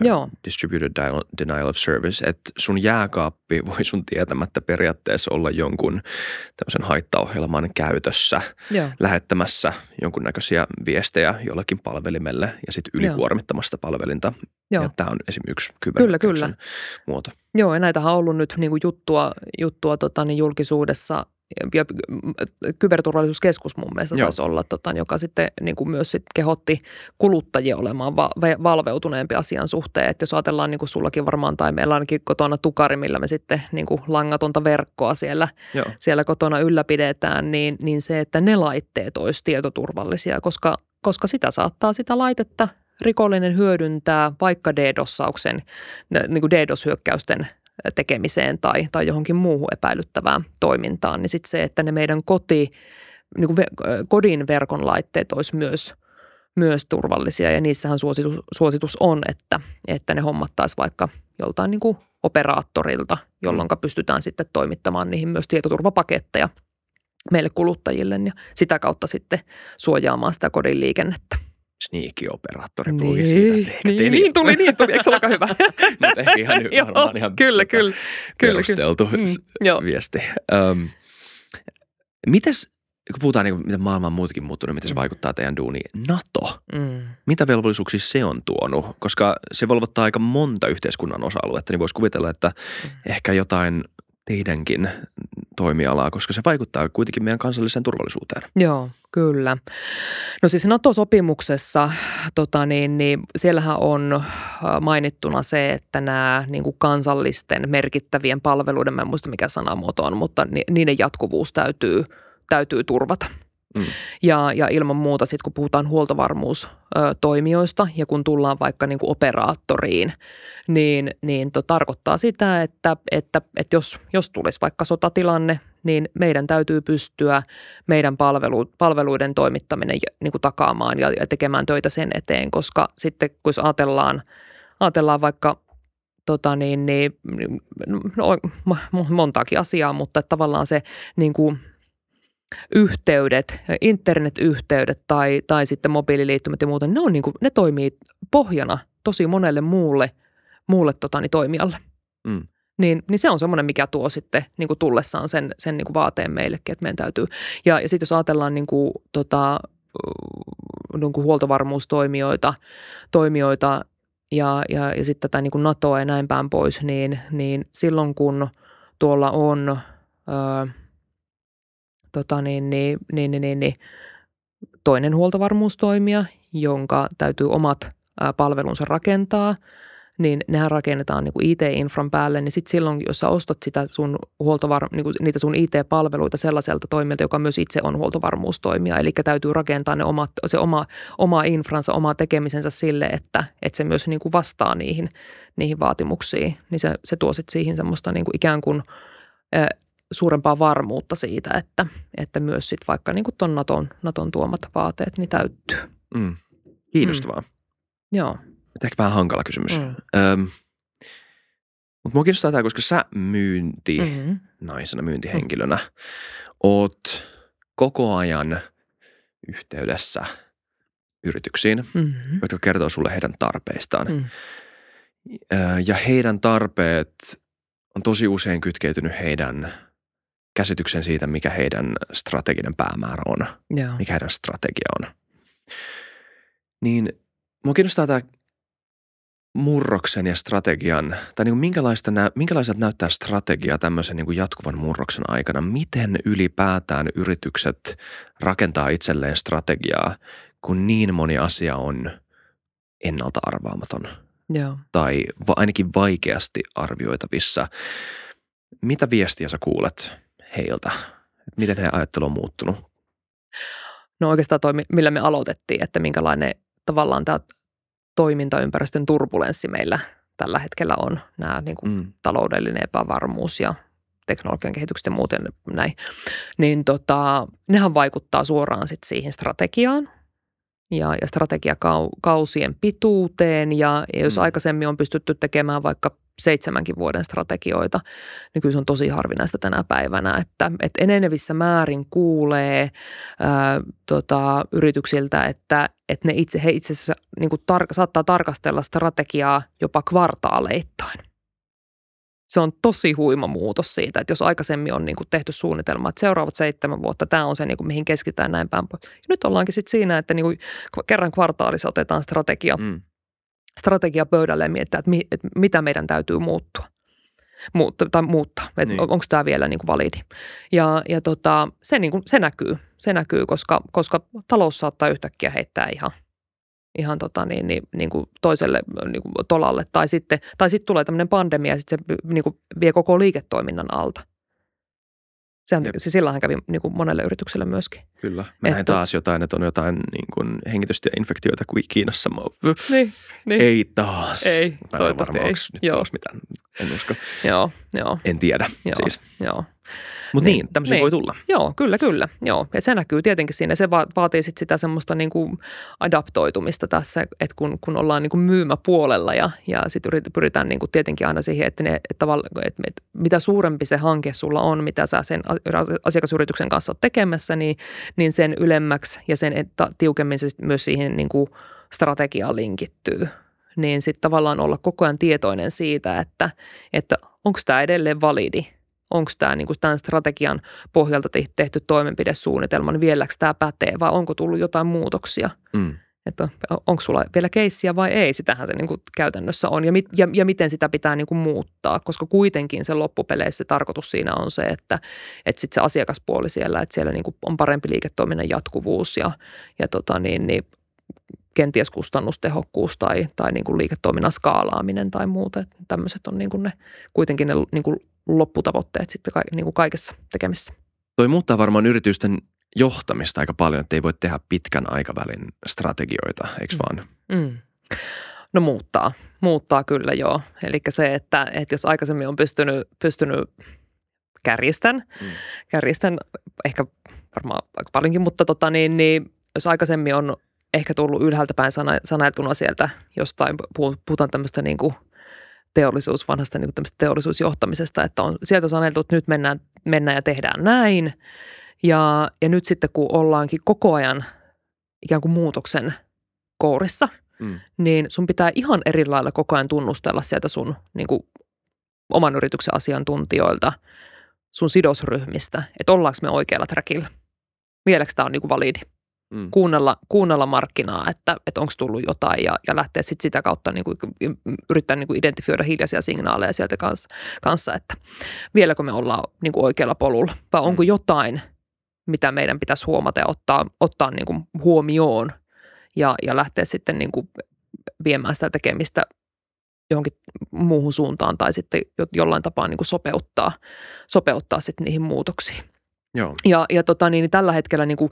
Joo. distributed denial, of service, että sun jääkaappi voi sun tietämättä periaatteessa olla jonkun tämmöisen haittaohjelman käytössä Joo. lähettämässä jonkunnäköisiä viestejä jollekin palvelimelle ja sitten ylikuormittamasta palvelinta. Joo. Ja tämä on esimerkiksi Kyllä, kyllä. kyberhyökkäyksen muoto. Joo, ja näitähän on ollut nyt niin kuin juttua, juttua tota, niin julkisuudessa ja kyberturvallisuuskeskus mun mielestä Joo. taisi olla, tota, joka sitten niin kuin myös sit kehotti kuluttajia olemaan va- ve- valveutuneempi asian suhteen. Että jos ajatellaan niin kuin sullakin varmaan tai meillä ainakin kotona tukari, millä me sitten niin kuin langatonta verkkoa siellä, Joo. siellä kotona ylläpidetään, niin, niin se, että ne laitteet olisi tietoturvallisia, koska, koska sitä saattaa sitä laitetta rikollinen hyödyntää vaikka DDoSauksen, niin kuin DDoS-hyökkäysten tekemiseen tai, tai johonkin muuhun epäilyttävään toimintaan, niin sitten se, että ne meidän koti, niin kuin ve, kodin verkon laitteet olisi myös, myös turvallisia ja niissähän suositus, suositus on, että, että ne hommattaisiin vaikka joltain niin kuin operaattorilta, jolloin pystytään sitten toimittamaan niihin myös tietoturvapaketteja meille kuluttajille ja sitä kautta sitten suojaamaan sitä kodin liikennettä. Sneaky-operaattori puhuikin siitä. Niin, että ehkä niin, niin tuli, niin tuli. Eikö se olekaan hyvä? Mutta ehkä ihan, Joo, varmaan ihan kyllä, tota, kyllä, kyllä. perusteltu Mm, s- joo. viesti. Um, mites, kun puhutaan niin miten maailma on muutenkin muuttunut, miten se Mm. vaikuttaa teidän duuniin. NATO, Mm. mitä velvollisuuksia se on tuonut? Koska se velvoittaa aika monta yhteiskunnan osa-aluetta, niin voisi kuvitella, että Mm. ehkä jotain teidänkin toimialaa, koska se vaikuttaa kuitenkin meidän kansalliseen turvallisuuteen. Joo, kyllä. No siis NATO-sopimuksessa, tota niin, niin siellähän on äh, mainittuna se, että nämä niin kuin kansallisten merkittävien palveluiden, mä en muista mikä sanamuoto on, mutta ni, niiden jatkuvuus täytyy, täytyy turvata. Mm. Ja, ja ilman muuta sitten kun puhutaan huoltovarmuustoimijoista ja kun tullaan vaikka niin kuin operaattoriin, niin, niin to tarkoittaa sitä, että, että, että jos, jos tulisi vaikka sotatilanne, niin meidän täytyy pystyä meidän palvelu, palveluiden toimittaminen niin kuin takaamaan ja, ja tekemään töitä sen eteen, koska sitten kun ajatellaan, ajatellaan vaikka tota niin, niin, no, mo- montaakin asiaa, mutta tavallaan se niin kuin yhteydet, internetyhteydet tai, tai sitten mobiililiittymät ja muuta, ne, on niin kuin, ne toimii pohjana tosi monelle muulle, muulle tota, niin, toimijalle. Mm. Niin, niin se on semmoinen, mikä tuo sitten niin kuin tullessaan sen, sen niin kuin vaateen meillekin, että meidän täytyy. Ja, ja sitten jos ajatellaan niin kuin, tota, niin kuin huoltovarmuustoimijoita toimijoita ja, ja, ja sitten tätä niin kuin NATOa ja näin päin pois, niin, niin silloin kun tuolla on ää, tota niin, niin, niin, niin, niin, niin, toinen huoltovarmuustoimija, jonka täytyy omat palvelunsa rakentaa, niin nehän rakennetaan niin IT-infran päälle, niin sitten silloin, jos sä ostat sitä sun huoltovar- niin kuin niitä sun IT-palveluita sellaiselta toimijalta, joka myös itse on huoltovarmuustoimija, eli täytyy rakentaa ne omat, se oma, oma infransa, oma tekemisensä sille, että, että se myös niin kuin vastaa niihin, niihin vaatimuksiin, niin se, se tuo sitten siihen semmoista niin kuin ikään kuin suurempaa varmuutta siitä, että, että myös sitten vaikka niin ton Naton, Naton tuomat vaateet niin täyttyy. Mm. Kiinnostavaa. Mm. Joo. Ehkä vähän hankala kysymys. Mm. Öm, mutta mua kiinnostaa tämä, koska sä myynti, mm. Mm-hmm. naisena, myyntihenkilönä, oot koko ajan yhteydessä yrityksiin, Mm-hmm. jotka kertoo sulle heidän tarpeistaan. Mm. Ja heidän tarpeet on tosi usein kytkeytynyt heidän käsityksen siitä, mikä heidän strateginen päämäärä on, Joo. mikä heidän strategia on. Niin mua kiinnostaa tämä murroksen ja strategian, tai niin kuin minkälaista nä, minkälaiset näyttää strategia tämmöisen niin kuin jatkuvan murroksen aikana? Miten ylipäätään yritykset rakentaa itselleen strategiaa, kun niin moni asia on ennalta arvaamaton Joo. tai va- ainakin vaikeasti arvioitavissa. Mitä viestiä sä kuulet heiltä? Et Miten heidän ajattelu on muuttunut? No oikeastaan toi, millä me aloitettiin, että minkälainen tavallaan tämä toimintaympäristön turbulenssi meillä tällä hetkellä on. Nämä niin kuin Mm. taloudellinen epävarmuus ja teknologian kehitykset ja muuten näin. Niin tota, nehän vaikuttaa suoraan sit siihen strategiaan ja, ja strategiakausien pituuteen. Ja, ja jos Mm. aikaisemmin on pystytty tekemään vaikka seitsemänkin vuoden strategioita, niin kyllä se on tosi harvinaista tänä päivänä, että, että enenevissä määrin kuulee ää, tota, yrityksiltä, että, että ne itse, he itse asiassa niin kuin tar- saattaa tarkastella strategiaa jopa kvartaaleittain se on tosi huima muutos siitä, että jos aikaisemmin on niin kuin tehty suunnitelma, että seuraavat seitsemän vuotta tämä on se, niin kuin, mihin keskitytään näin päin. Nyt ollaankin sitten siinä, että niin kuin kerran kvartaalissa otetaan strategia, mm. Strategia pöydälle ja mietitään, että, mi, että mitä meidän täytyy muuttua. Muutta, tai muuttaa, että niin. onko tämä vielä niin kuin validi. Ja, ja tota, se, niin kuin, se näkyy, se näkyy koska, koska talous saattaa yhtäkkiä heittää ihan – ihan tota niin, niin, niin kuin toiselle niin kuin tolalle. Tai sitten, tai sitten tulee tämmöinen pandemia ja sitten se niin kuin vie koko liiketoiminnan alta. Sehän, se sillähän kävi niin kuin monelle yritykselle myöskin. Kyllä. Mä näin taas jotain, että on jotain niin kuin hengitystieinfektioita kuin Kiinassa. Mä, niin, niin. Ei taas. Ei, Mä toivottavasti ei. Nyt Joo. mitään. En usko. Joo, joo. En tiedä joo, siis. Joo. Mutta niin, niin, tämmöisiä niin. voi tulla. Joo, kyllä, kyllä. Joo. Ja se näkyy tietenkin siinä. Se va- vaatii sit sitä semmoista niin kuin adaptoitumista tässä, että kun, kun ollaan niin kuin myymäpuolella ja, ja sitten pyritään niin kuin tietenkin aina siihen, että, ne, että, että, että mitä suurempi se hanke sulla on, mitä sä sen asiakasyrityksen kanssa oot tekemässä, niin, niin sen ylemmäksi ja sen että tiukemmin se myös siihen niin kuin strategiaan linkittyy. Niin sitten tavallaan olla koko ajan tietoinen siitä, että, että onko tämä edelleen validi – onko tämä niin tämän strategian pohjalta tehty toimenpidesuunnitelma, niin vieläkö tämä pätee vai onko tullut jotain muutoksia. Mm. Että onko sulla vielä keissiä vai ei, sitähän se niin kuin käytännössä on ja, mit, ja, ja miten sitä pitää niin kuin muuttaa, koska kuitenkin se loppupeleissä se tarkoitus siinä on se, että, että sit se asiakaspuoli siellä, että siellä niin kuin on parempi liiketoiminnan jatkuvuus ja, ja tota niin, niin kenties kustannustehokkuus tai, tai niin kuin liiketoiminnan skaalaaminen tai muuta. Tämmöiset on niin kuin ne, kuitenkin ne niin kuin lopputavoitteet sitten ka, niin kuin kaikessa tekemisessä. Toi muuttaa varmaan yritysten johtamista aika paljon, että ei voi tehdä pitkän aikavälin strategioita, eikö vaan? Mm. No muuttaa, muuttaa kyllä joo. Eli se, että, että jos aikaisemmin on pystynyt, pystynyt kärjistän, mm. kärjistän ehkä varmaan aika paljonkin, mutta tota niin, niin jos aikaisemmin on ehkä tullut ylhäältä päin sana, sieltä jostain, puhutaan tämmöistä niin kuin teollisuus, vanhasta niin kuin teollisuusjohtamisesta, että on sieltä saneltu, että nyt mennään, mennään ja tehdään näin. Ja, ja nyt sitten kun ollaankin koko ajan ikään kuin muutoksen kourissa, mm. niin sun pitää ihan eri lailla koko ajan tunnustella sieltä sun niin kuin, oman yrityksen asiantuntijoilta, sun sidosryhmistä, että ollaanko me oikealla trackillä. Vieläkö tämä on niin kuin validi mm. kuunnella, kuunnella markkinaa, että, että onko tullut jotain ja, ja lähteä sitten sitä kautta niin kuin, yrittää niin kuin identifioida hiljaisia signaaleja sieltä kanssa, kanssa että vieläkö me ollaan niin kuin oikealla polulla vai onko mm. jotain, mitä meidän pitäisi huomata ja ottaa, ottaa niin kuin huomioon ja, ja lähteä sitten niin kuin viemään sitä tekemistä johonkin muuhun suuntaan tai sitten jollain tapaa niin kuin sopeuttaa, sopeuttaa sitten niihin muutoksiin. Joo. Ja, ja tota, niin tällä hetkellä niin kuin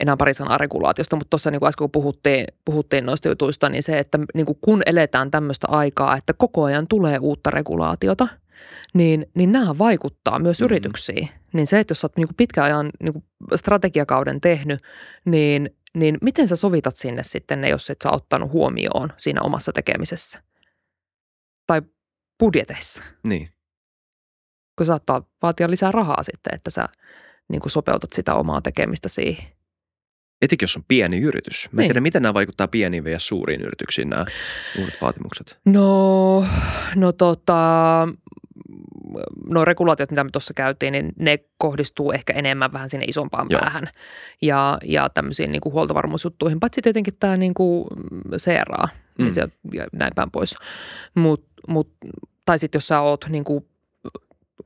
enää pari sanaa regulaatiosta, mutta tuossa niin kuin äsken kun puhuttiin, puhuttiin noista jutuista, niin se, että niin kuin kun eletään tämmöistä aikaa, että koko ajan tulee uutta regulaatiota, niin, niin nämä vaikuttaa myös mm. yrityksiin. Niin se, että jos olet niin kuin pitkän ajan niin kuin strategiakauden tehnyt, niin, niin miten sä sovitat sinne sitten ne, jos et sä ottanut huomioon siinä omassa tekemisessä? Tai budjeteissa. Niin. Kun saattaa vaatia lisää rahaa sitten, että sä niin kuin sopeutat sitä omaa tekemistä siihen. Etenkin jos on pieni yritys. Mä en niin. tiedä, miten nämä vaikuttaa pieniin ja suuriin yrityksiin nämä uudet vaatimukset. No, no tota, no regulaatiot, mitä me tuossa käytiin, niin ne kohdistuu ehkä enemmän vähän sinne isompaan Joo. päähän ja, ja tämmöisiin niin kuin huoltovarmuusjuttuihin, paitsi tietenkin tämä niin kuin CRA mm. niin se, ja näin päin pois. Mut, mut, tai sitten jos sä oot niin kuin,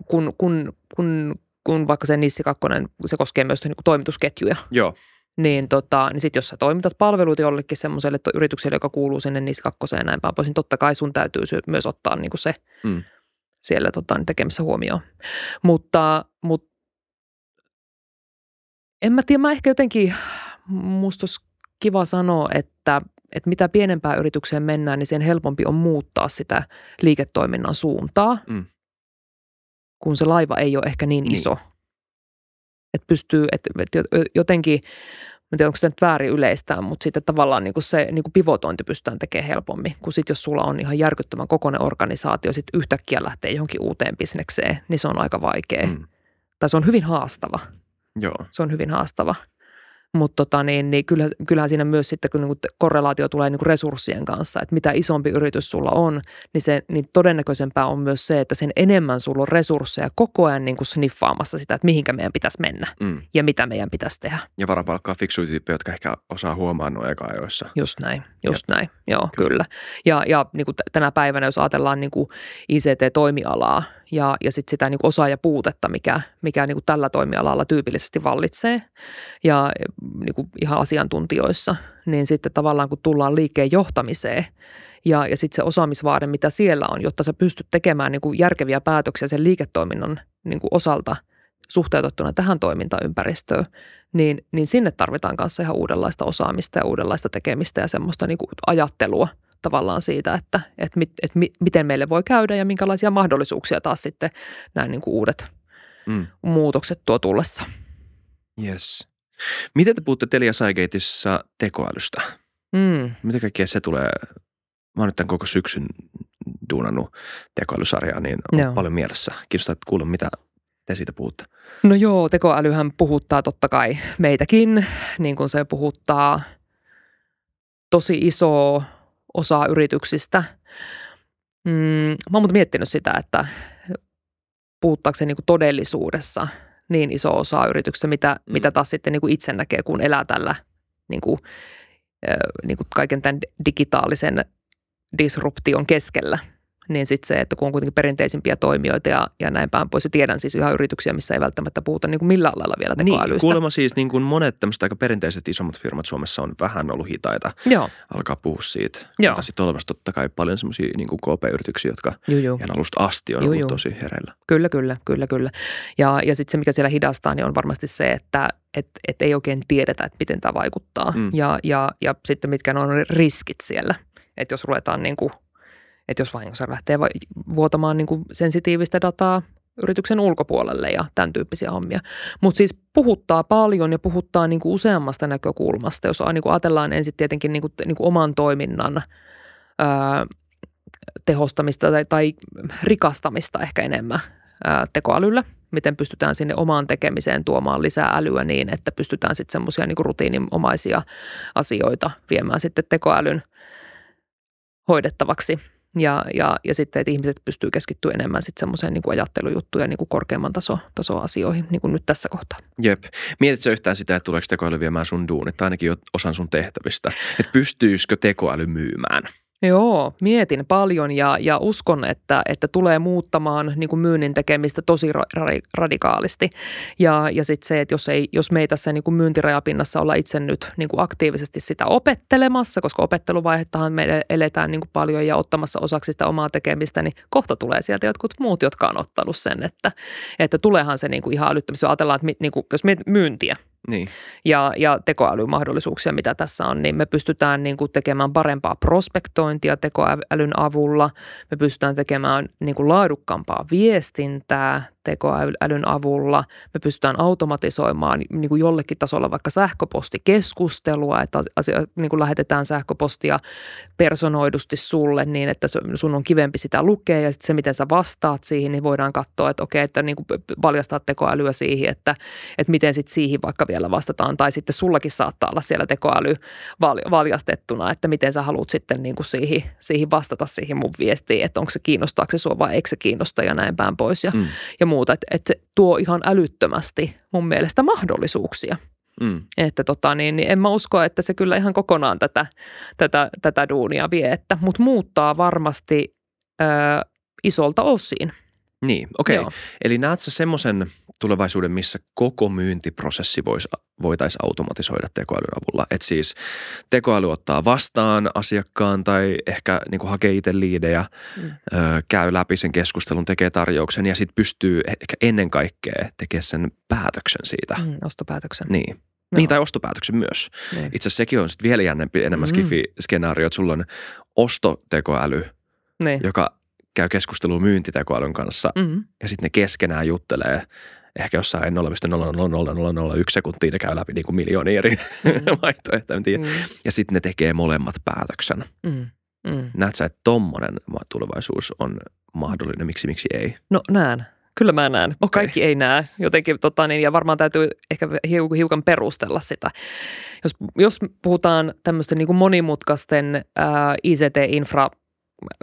kun, kun, kun, kun vaikka se Nissi 2, se koskee myös niin kuin toimitusketjuja. Joo niin, tota, niin sitten jos sä toimitat palveluita jollekin semmoiselle yritykselle, joka kuuluu sinne NIS kakkoseen ja näin päin pois, niin totta kai sun täytyy myös ottaa niin kuin se mm. siellä tota, niin tekemässä huomioon. Mutta, mutta en mä tiedä, mä ehkä jotenkin, musta olisi kiva sanoa, että, että mitä pienempään yritykseen mennään, niin sen helpompi on muuttaa sitä liiketoiminnan suuntaa, mm. kun se laiva ei ole ehkä niin, niin. iso – että pystyy, että, että jotenkin en tiedä onko se nyt väärin yleistää, mutta sitten tavallaan niin kuin se niin kuin pivotointi pystytään tekemään helpommin. Kun sitten jos sulla on ihan järkyttömän kokoinen organisaatio, sitten yhtäkkiä lähtee johonkin uuteen bisnekseen, niin se on aika vaikea. Mm. Tai se on hyvin haastava. Joo. Se on hyvin haastava. Mutta tota, niin, niin kyllähän, kyllähän siinä myös sitten, kun niinku korrelaatio tulee niinku resurssien kanssa, että mitä isompi yritys sulla on, niin, se, niin todennäköisempää on myös se, että sen enemmän sulla on resursseja koko ajan niinku sniffaamassa sitä, että mihinkä meidän pitäisi mennä mm. ja mitä meidän pitäisi tehdä. Ja varapalkkaa fiksuja tyyppejä, jotka ehkä osaa huomaa noin eka ajoissa. Just näin, just ja. näin, joo kyllä. kyllä. Ja, ja niin kuin tänä päivänä, jos ajatellaan niin kuin ICT-toimialaa, ja, ja sitten sitä niin osaajapuutetta, mikä, mikä niin tällä toimialalla tyypillisesti vallitsee. Ja niin ihan asiantuntijoissa, niin sitten tavallaan kun tullaan liikkeen johtamiseen ja, ja sitten se osaamisvaade, mitä siellä on, jotta sä pystyt tekemään niin järkeviä päätöksiä sen liiketoiminnan niin osalta suhteutettuna tähän toimintaympäristöön, niin, niin sinne tarvitaan kanssa ihan uudenlaista osaamista ja uudenlaista tekemistä ja semmoista niin ajattelua – tavallaan siitä, että, että, mit, että mi, miten meille voi käydä ja minkälaisia mahdollisuuksia taas sitten nämä niin kuin uudet mm. muutokset tuo tullessa. Yes. Miten te puhutte Telia Saigateissa tekoälystä? Mm. Mitä kaikkea se tulee? Mä oon nyt tämän koko syksyn duunannut tekoälysarjaa, niin on joo. paljon mielessä. Kiinnostaa kuulla, mitä te siitä puhutte. No joo, tekoälyhän puhuttaa totta kai meitäkin, niin kuin se puhuttaa tosi isoa osaa yrityksistä. Mm, mä oon mutta miettinyt sitä, että puhuttaako se niin kuin todellisuudessa niin iso osa yrityksistä, mitä, mm. mitä taas sitten niin kuin itse näkee, kun elää tällä niin kuin, niin kuin kaiken tämän digitaalisen disruption keskellä – niin sitten se, että kun on kuitenkin perinteisimpiä toimijoita ja, ja näin päin pois. Ja tiedän siis ihan yrityksiä, missä ei välttämättä puhuta niin kuin millään lailla vielä tekoälystä. Niin, kuulemma siis niin kuin monet tämmöiset aika perinteiset isommat firmat Suomessa on vähän ollut hitaita. Joo. Alkaa puhua siitä. Joo. Mutta sitten olemassa totta kai paljon semmoisia niin kuin KP-yrityksiä, jotka joo. ihan alusta asti on ollut tosi hereillä. Kyllä, kyllä, kyllä, kyllä. Ja, ja sitten se, mikä siellä hidastaa, niin on varmasti se, että et, et ei oikein tiedetä, että miten tämä vaikuttaa. Mm. Ja, ja, ja sitten mitkä on riskit siellä. Että jos ruvetaan niin kuin – että jos vahingossa lähtee vuotamaan niin kuin sensitiivistä dataa yrityksen ulkopuolelle ja tämän tyyppisiä hommia. Mutta siis puhuttaa paljon ja puhuttaa niin kuin useammasta näkökulmasta. Jos niin kuin ajatellaan ensin tietenkin niin kuin, niin kuin oman toiminnan ää, tehostamista tai, tai rikastamista ehkä enemmän ää, tekoälyllä. Miten pystytään sinne omaan tekemiseen tuomaan lisää älyä niin, että pystytään sitten semmoisia niin rutiininomaisia asioita viemään sitten tekoälyn hoidettavaksi – ja, ja, ja sitten, että ihmiset pystyy keskittyä enemmän sitten semmoiseen niin ajattelujuttuun ja niin kuin korkeamman taso, asioihin, niin kuin nyt tässä kohtaa. Jep. Mietitkö yhtään sitä, että tuleeko tekoäly viemään sun duunit, ainakin osan sun tehtävistä? Että pystyisikö tekoäly myymään? Joo, mietin paljon ja, ja uskon, että, että tulee muuttamaan niin kuin myynnin tekemistä tosi ra- radikaalisti. Ja, ja sitten se, että jos, ei, jos me ei tässä niin kuin myyntirajapinnassa olla itse nyt niin kuin aktiivisesti sitä opettelemassa, koska opetteluvaihettahan me eletään niin kuin paljon ja ottamassa osaksi sitä omaa tekemistä, niin kohta tulee sieltä jotkut muut, jotka on ottanut sen, että, että tuleehan se niin kuin ihan älyttömästi. Jos ajatellaan, että niin kuin, jos myyntiä – niin. ja, ja tekoälymahdollisuuksia, mitä tässä on, niin me pystytään niin kuin tekemään parempaa prospektointia tekoälyn avulla. Me pystytään tekemään niin kuin laadukkaampaa viestintää tekoälyn avulla. Me pystytään automatisoimaan niin kuin jollekin tasolla vaikka sähköpostikeskustelua, että asia, niin kuin lähetetään sähköpostia personoidusti sulle niin, että sun on kivempi sitä lukea ja sitten se, miten sä vastaat siihen, niin voidaan katsoa, että okei, että niin kuin valjastaa tekoälyä siihen, että, että miten sitten siihen vaikka vielä vastataan tai sitten sullakin saattaa olla siellä tekoäly valjastettuna, että miten sä haluat sitten niin kuin siihen, siihen vastata siihen mun viestiin, että onko se kiinnostaako se sua vai eikö se kiinnosta ja näin päin pois ja, mm. ja muuta. Että, että se tuo ihan älyttömästi mun mielestä mahdollisuuksia. Mm. Että tota, niin, niin en mä usko, että se kyllä ihan kokonaan tätä, tätä, tätä duunia vie, että, mutta muuttaa varmasti ö, isolta osin – niin, okei. Okay. Eli näet sä semmoisen tulevaisuuden, missä koko myyntiprosessi vois, voitaisiin automatisoida tekoälyn avulla? Että siis tekoäly ottaa vastaan asiakkaan tai ehkä niin kuin hakee itse liidejä, mm. ö, käy läpi sen keskustelun, tekee tarjouksen ja sitten pystyy ehkä ennen kaikkea tekemään sen päätöksen siitä. Mm, ostopäätöksen. Niin. Joo. Niin, tai ostopäätöksen myös. Niin. Itse asiassa sekin on sitten vielä jännempi, enemmän mm. skifi-skenaario, että sulla on ostotekoäly, niin. joka käy keskustelua myyntitekoälyn kanssa mm-hmm. ja sitten ne keskenään juttelee, ehkä jossain 0,00001 sekuntia ne käy läpi niin kuin miljoonia eri mm. vaihtoehtoja. Mm. Ja sitten ne tekee molemmat päätöksen. Mm. Mm. Näet sä, että tommonen tulevaisuus on mahdollinen, miksi, miksi ei? No näen. Kyllä mä näen. Okay. Kaikki ei näe. Jotenkin, tota, niin, ja varmaan täytyy ehkä hiukan perustella sitä. Jos, jos puhutaan tämmöisten niin monimutkaisten ää, ICT-infra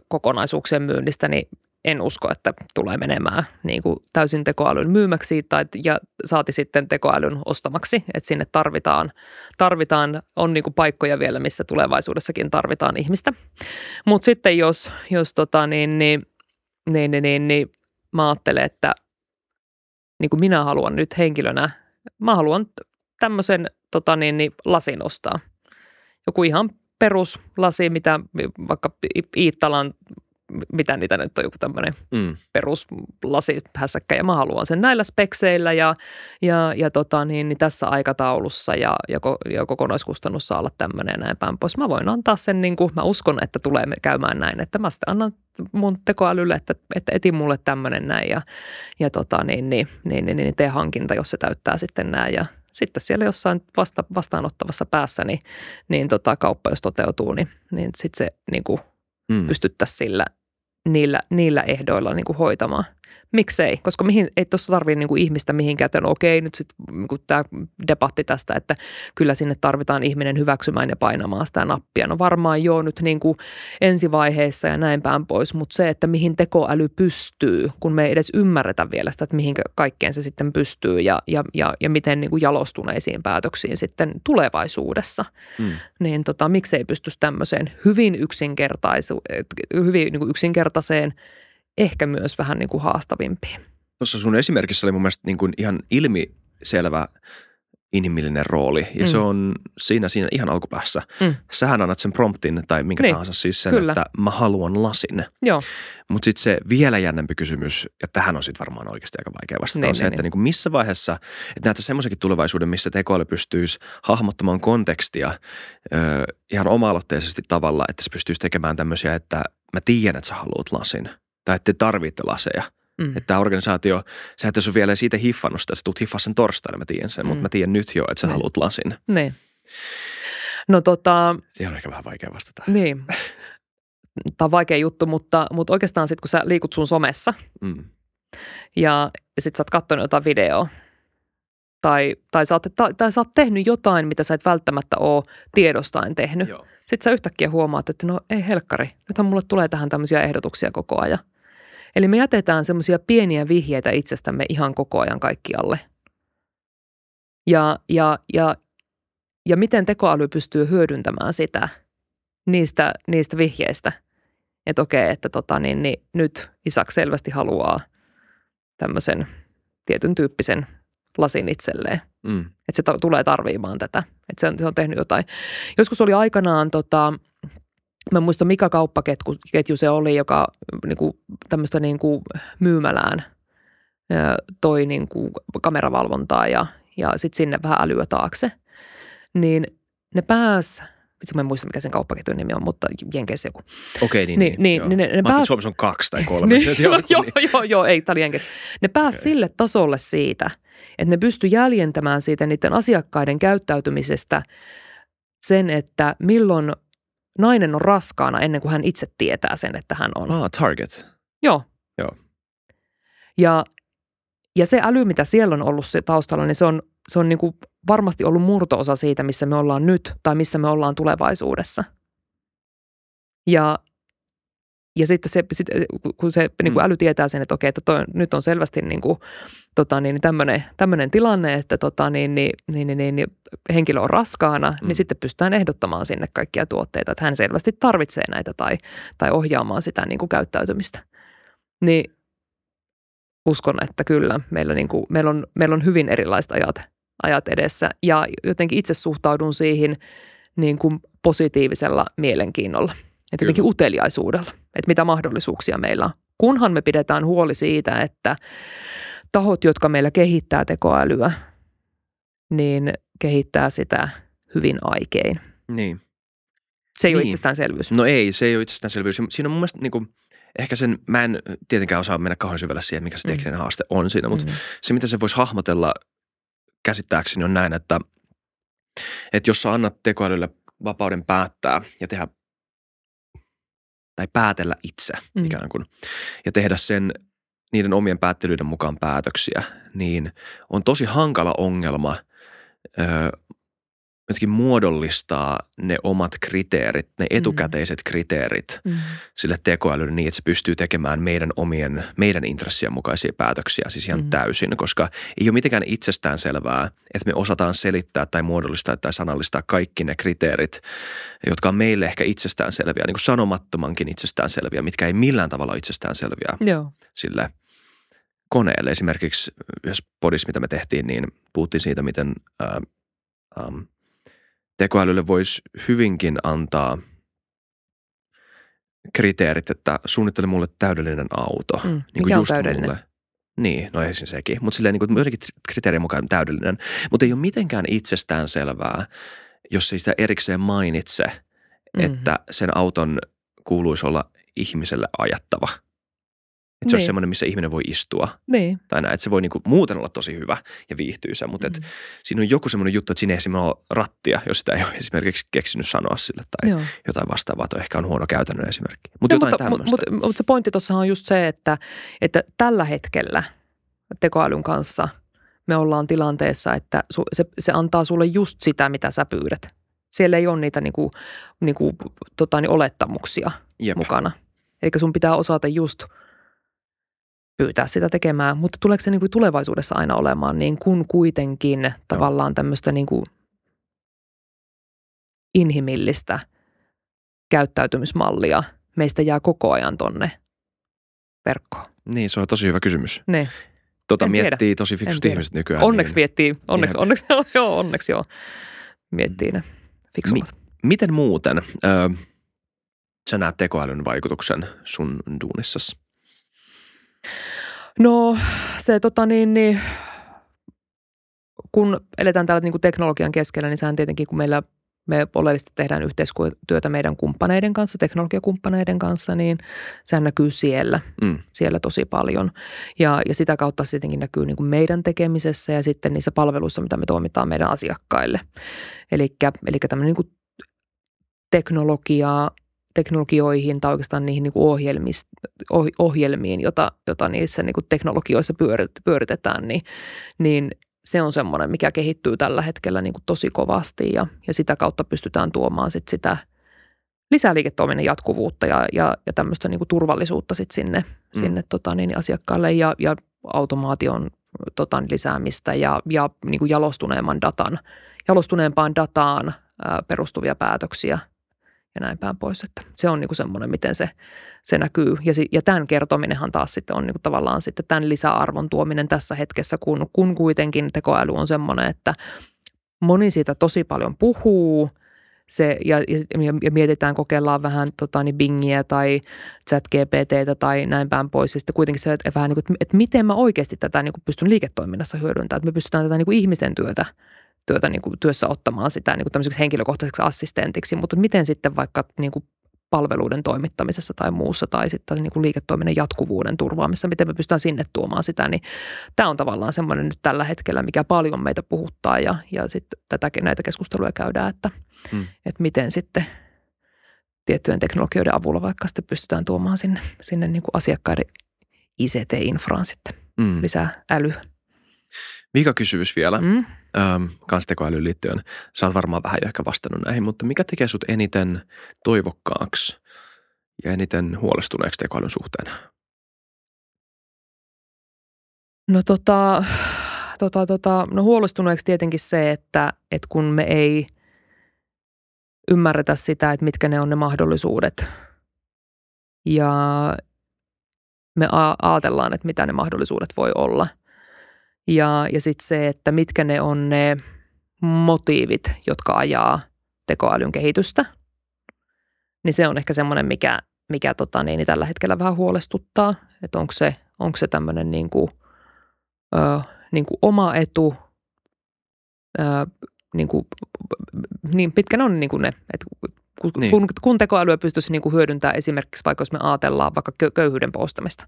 kokonaisuuksien myynnistä, niin en usko, että tulee menemään niin kuin täysin tekoälyn myymäksi tai, ja saati sitten tekoälyn ostamaksi. Että sinne tarvitaan, tarvitaan on niin kuin paikkoja vielä, missä tulevaisuudessakin tarvitaan ihmistä. Mutta sitten jos, jos tota, niin, niin, niin, niin, niin, niin mä ajattelen, että niin kuin minä haluan nyt henkilönä, mä haluan tämmöisen tota niin, niin lasin ostaa. Joku ihan peruslasi, mitä vaikka Iittalan mitä niitä nyt on, joku tämmöinen mm. peruslasihässäkkä ja mä haluan sen näillä spekseillä ja, ja, ja tota, niin, niin tässä aikataulussa ja, ja, ja kokonaiskustannus saa olla tämmöinen ja näin päin pois. Mä voin antaa sen, niin kuin, mä uskon, että tulee käymään näin, että mä sitten annan mun tekoälylle, että, että eti mulle tämmöinen näin ja, ja tota, niin, niin, niin, niin, niin tee hankinta, jos se täyttää sitten nämä ja sitten siellä jossain vasta, vastaanottavassa päässä, niin, niin tota, kauppa jos toteutuu, niin, niin sitten se niin kuin, mm. pystyttäisiin sillä niillä, niillä ehdoilla niin kuin hoitamaan – miksei, koska mihin, ei tuossa tarvitse niinku ihmistä mihinkään, että no okei, nyt sitten niinku tämä debatti tästä, että kyllä sinne tarvitaan ihminen hyväksymään ja painamaan sitä nappia. No varmaan joo nyt niinku ensivaiheessa ja näin päin pois, mutta se, että mihin tekoäly pystyy, kun me ei edes ymmärretä vielä sitä, että mihin kaikkeen se sitten pystyy ja, ja, ja, ja miten niinku jalostuneisiin päätöksiin sitten tulevaisuudessa, hmm. niin tota, miksei pystyisi tämmöiseen hyvin, yksinkertaisu, hyvin niinku yksinkertaiseen – ehkä myös vähän niin kuin haastavimpiin. Tuossa sun esimerkissä oli mun mielestä niin kuin ihan ilmiselvä inhimillinen rooli ja mm. se on siinä, siinä ihan alkupäässä. Mm. Sähän annat sen promptin tai minkä niin. tahansa siis sen, Kyllä. että mä haluan lasin. Mutta sitten se vielä jännempi kysymys, ja tähän on sitten varmaan oikeasti aika vaikea vastata, niin, on se, niin, että niin. Niin missä vaiheessa, että näet semmoisenkin tulevaisuuden, missä tekoäly pystyisi hahmottamaan kontekstia ö, ihan oma-aloitteisesti tavalla, että se pystyisi tekemään tämmöisiä, että mä tiedän, että sä haluat lasin – tai että te tarvitte laseja. Mm. Että tämä organisaatio, sä et ole vielä siitä hiffannut sitä, sä tulet hiffaa sen torstaina, mä tiedän sen, mm. mutta mä tiedän nyt jo, että sä ne. Niin. haluat lasin. Niin. No tota... Siihen on ehkä vähän vaikea vastata. Niin. Tämä on vaikea juttu, mutta, mutta oikeastaan sitten kun sä liikut sun somessa mm. ja, sitten sä oot katsonut jotain videoa tai, tai, sä oot, tai, tai sä oot tehnyt jotain, mitä sä et välttämättä ole tiedostaen tehnyt. Joo. Sitten sä yhtäkkiä huomaat, että no ei helkkari, nythän mulle tulee tähän tämmöisiä ehdotuksia koko ajan. Eli me jätetään semmoisia pieniä vihjeitä itsestämme ihan koko ajan kaikkialle. Ja, ja, ja, ja miten tekoäly pystyy hyödyntämään sitä niistä, niistä vihjeistä. Että okei, että tota, niin, niin, nyt Isak selvästi haluaa tämmöisen tietyn tyyppisen lasin itselleen. Mm. Että se ta- tulee tarviimaan tätä. Että se on, se on tehnyt jotain. Joskus oli aikanaan tota, Mä muistan, mikä kauppaketju se oli, joka niin kuin, tämmöistä niin kuin myymälään toi niin kuin kameravalvontaa ja, ja sitten sinne vähän älyä taakse. Niin ne pääs, vitsi mä en muista mikä sen kauppaketjun nimi on, mutta Jenkeissä joku. Okei, niin, niin, niin, niin, ne, ne pääs... Suomessa on kaksi tai kolme. niin, joo, joo, joo, joo, ei, tämä oli Jenkeissä. Ne pääs okay. sille tasolle siitä, että ne pysty jäljentämään siitä niiden asiakkaiden käyttäytymisestä sen, että milloin nainen on raskaana ennen kuin hän itse tietää sen, että hän on. Ah, target. Joo. Joo. Ja, ja se äly, mitä siellä on ollut se taustalla, niin se on, se on niin kuin varmasti ollut murtoosa siitä, missä me ollaan nyt tai missä me ollaan tulevaisuudessa. Ja, ja sitten se, sit, kun se niin kuin mm. äly tietää sen, että okei, että toi, nyt on selvästi niin kuin, tota, niin, tämmöinen, tämmöinen tilanne, että tota, niin, niin, niin, niin, niin, niin, henkilö on raskaana, niin mm. niin sitten pystytään ehdottamaan sinne kaikkia tuotteita, että hän selvästi tarvitsee näitä tai, tai ohjaamaan sitä niin kuin käyttäytymistä. Niin uskon, että kyllä meillä, niin kuin, meillä, on, meillä on hyvin erilaiset ajat, ajat edessä ja jotenkin itse suhtaudun siihen niin kuin positiivisella mielenkiinnolla – että jotenkin uteliaisuudella, että mitä mahdollisuuksia meillä on. Kunhan me pidetään huoli siitä, että tahot, jotka meillä kehittää tekoälyä, niin kehittää sitä hyvin aikein. Niin. Se ei niin. ole itsestäänselvyys. No ei, se ei ole itsestäänselvyys. Siinä on mun mielestä niin kuin, ehkä sen, mä en tietenkään osaa mennä kauhean syvälle siihen, mikä se Mm. tekninen haaste on siinä, mutta Mm. se, mitä se voisi hahmotella käsittääkseni on näin, että, että jos sä annat tekoälylle vapauden päättää ja tehdä tai päätellä itse Mm. ikään kuin ja tehdä sen niiden omien päättelyiden mukaan päätöksiä, niin on tosi hankala ongelma ö, jotenkin muodollistaa ne omat kriteerit, ne etukäteiset kriteerit Mm. sille tekoälylle niin, että se pystyy tekemään meidän omien, meidän intressien mukaisia päätöksiä siis ihan Mm. mm. täysin, koska ei ole mitenkään itsestään selvää, että me osataan selittää tai muodollistaa tai sanallistaa kaikki ne kriteerit, jotka on meille ehkä itsestään selviä, niin kuin sanomattomankin itsestään selviä, mitkä ei millään tavalla itsestään selviä Joo. sille koneelle. Esimerkiksi yhdessä podissa, mitä me tehtiin, niin puhuttiin siitä, miten äm, tekoälylle voisi hyvinkin antaa kriteerit, että suunnittele mulle täydellinen auto. Mm. Niin Mikä on täydellinen? Mulle. Niin, no ei siis sekin. Mutta silleen niin kuin jotenkin kriteerien mukaan täydellinen. Mutta ei ole mitenkään itsestään selvää, jos ei sitä erikseen mainitse, Mm. että sen auton kuuluisi olla ihmiselle ajattava. Että se Niin. olisi semmoinen, missä ihminen voi istua Niin. tai näin. Että se voi niinku muuten olla tosi hyvä ja viihtyisä, mutta et Mm. siinä on joku semmoinen juttu, että siinä ei esimerkiksi ole rattia, jos sitä ei ole esimerkiksi keksinyt sanoa sille tai Joo. jotain vastaavaa. Toi ehkä on huono käytännön esimerkki. Mutta No, jotain mutta, tämmöistä. mutta, mutta, mutta se pointti tuossa on just se, että, että tällä hetkellä tekoälyn kanssa me ollaan tilanteessa, että su, se, se antaa sulle just sitä, mitä sä pyydät. Siellä ei ole niitä niinku, niinku, tota, niin olettamuksia Jep. mukana. Eli sun pitää osata just pyytää sitä tekemään, mutta tuleeko se niinku tulevaisuudessa aina olemaan niin kuin kuitenkin tavallaan tämmöistä niinku inhimillistä käyttäytymismallia meistä jää koko ajan tonne verkkoon. Niin, se on tosi hyvä kysymys. Ne. Tota En tiedä. miettii tosi fiksut tiedä. ihmiset nykyään. Onneksi niin, miettii, onneksi, Jep. onneksi, joo, onneksi joo, miettii ne fiksummat. Miten muuten ö, sä näet tekoälyn vaikutuksen sun duunissasi? No se tota niin, niin kun eletään täällä niin kuin teknologian keskellä, niin sehän tietenkin, kun meillä me oleellisesti tehdään yhteistyötä meidän kumppaneiden kanssa, teknologiakumppaneiden kanssa, niin sehän näkyy siellä, Mm. siellä tosi paljon. Ja, ja sitä kautta se tietenkin näkyy niin kuin meidän tekemisessä ja sitten niissä palveluissa, mitä me toimitaan meidän asiakkaille. Eli tämmöinen niin kuin teknologiaa, teknologioihin tai oikeastaan niihin niin oh, ohjelmiin, jota, jota niissä niin kuin teknologioissa pyörit, pyöritetään, niin, niin se on semmoinen, mikä kehittyy tällä hetkellä niin kuin tosi kovasti ja, ja sitä kautta pystytään tuomaan sit sitä lisää liiketoiminnan jatkuvuutta ja, ja, ja tämmöistä niin kuin turvallisuutta sit sinne, mm. sinne tota, niin, asiakkaille ja, ja automaation tota, lisäämistä ja, ja niin kuin jalostuneemman datan, jalostuneempaan dataan ää, perustuvia päätöksiä ja näin päin pois. Että se on niin kuin semmoinen, miten se, se näkyy. Ja, si, ja tämän kertominenhan taas sitten on niin kuin tavallaan sitten tämän lisäarvon tuominen tässä hetkessä, kun, kun kuitenkin tekoäly on semmoinen, että moni siitä tosi paljon puhuu se, ja, ja, ja mietitään, kokeillaan vähän tota, niin Bingiä tai chat GPTtä tai näin päin pois. Ja sitten kuitenkin se, että, vähän niin kuin, että miten mä oikeasti tätä niin kuin pystyn liiketoiminnassa hyödyntämään, että me pystytään tätä niin kuin ihmisten työtä työtä niin kuin työssä ottamaan sitä niin kuin henkilökohtaiseksi assistentiksi, mutta miten sitten vaikka niin kuin palveluiden toimittamisessa tai muussa tai sitten niin kuin liiketoiminnan jatkuvuuden turvaamissa, miten me pystytään sinne tuomaan sitä, niin tämä on tavallaan semmoinen nyt tällä hetkellä, mikä paljon meitä puhuttaa ja, ja sitten tätä, näitä keskusteluja käydään, että, Hmm. että miten sitten tiettyjen teknologioiden avulla vaikka sitten pystytään tuomaan sinne, sinne niin kuin asiakkaiden ICT-infraan sitten Mm. lisää älyä. Vika kysymys vielä. Mm. Ähm, kans tekoälyyn liittyen. Sä oot varmaan vähän jo ehkä vastannut näihin, mutta mikä tekee sut eniten toivokkaaksi ja eniten huolestuneeksi tekoälyn suhteen? No tota, tota, tota, no huolestuneeksi tietenkin se, että, että kun me ei ymmärretä sitä, että mitkä ne on ne mahdollisuudet ja me ajatellaan, että mitä ne mahdollisuudet voi olla. Ja, ja sitten se, että mitkä ne on ne motiivit, jotka ajaa tekoälyn kehitystä, niin se on ehkä semmoinen, mikä, mikä tota, niin, niin tällä hetkellä vähän huolestuttaa, että onko se, onko se tämmöinen niin kuin, ö, niin kuin oma etu, ö, niin, kuin, niin pitkän on niin kuin ne, että kun, Niin. kun, kun tekoälyä pystyisi niin kuin hyödyntämään esimerkiksi vaikka jos me ajatellaan vaikka kö- köyhyyden poistamista,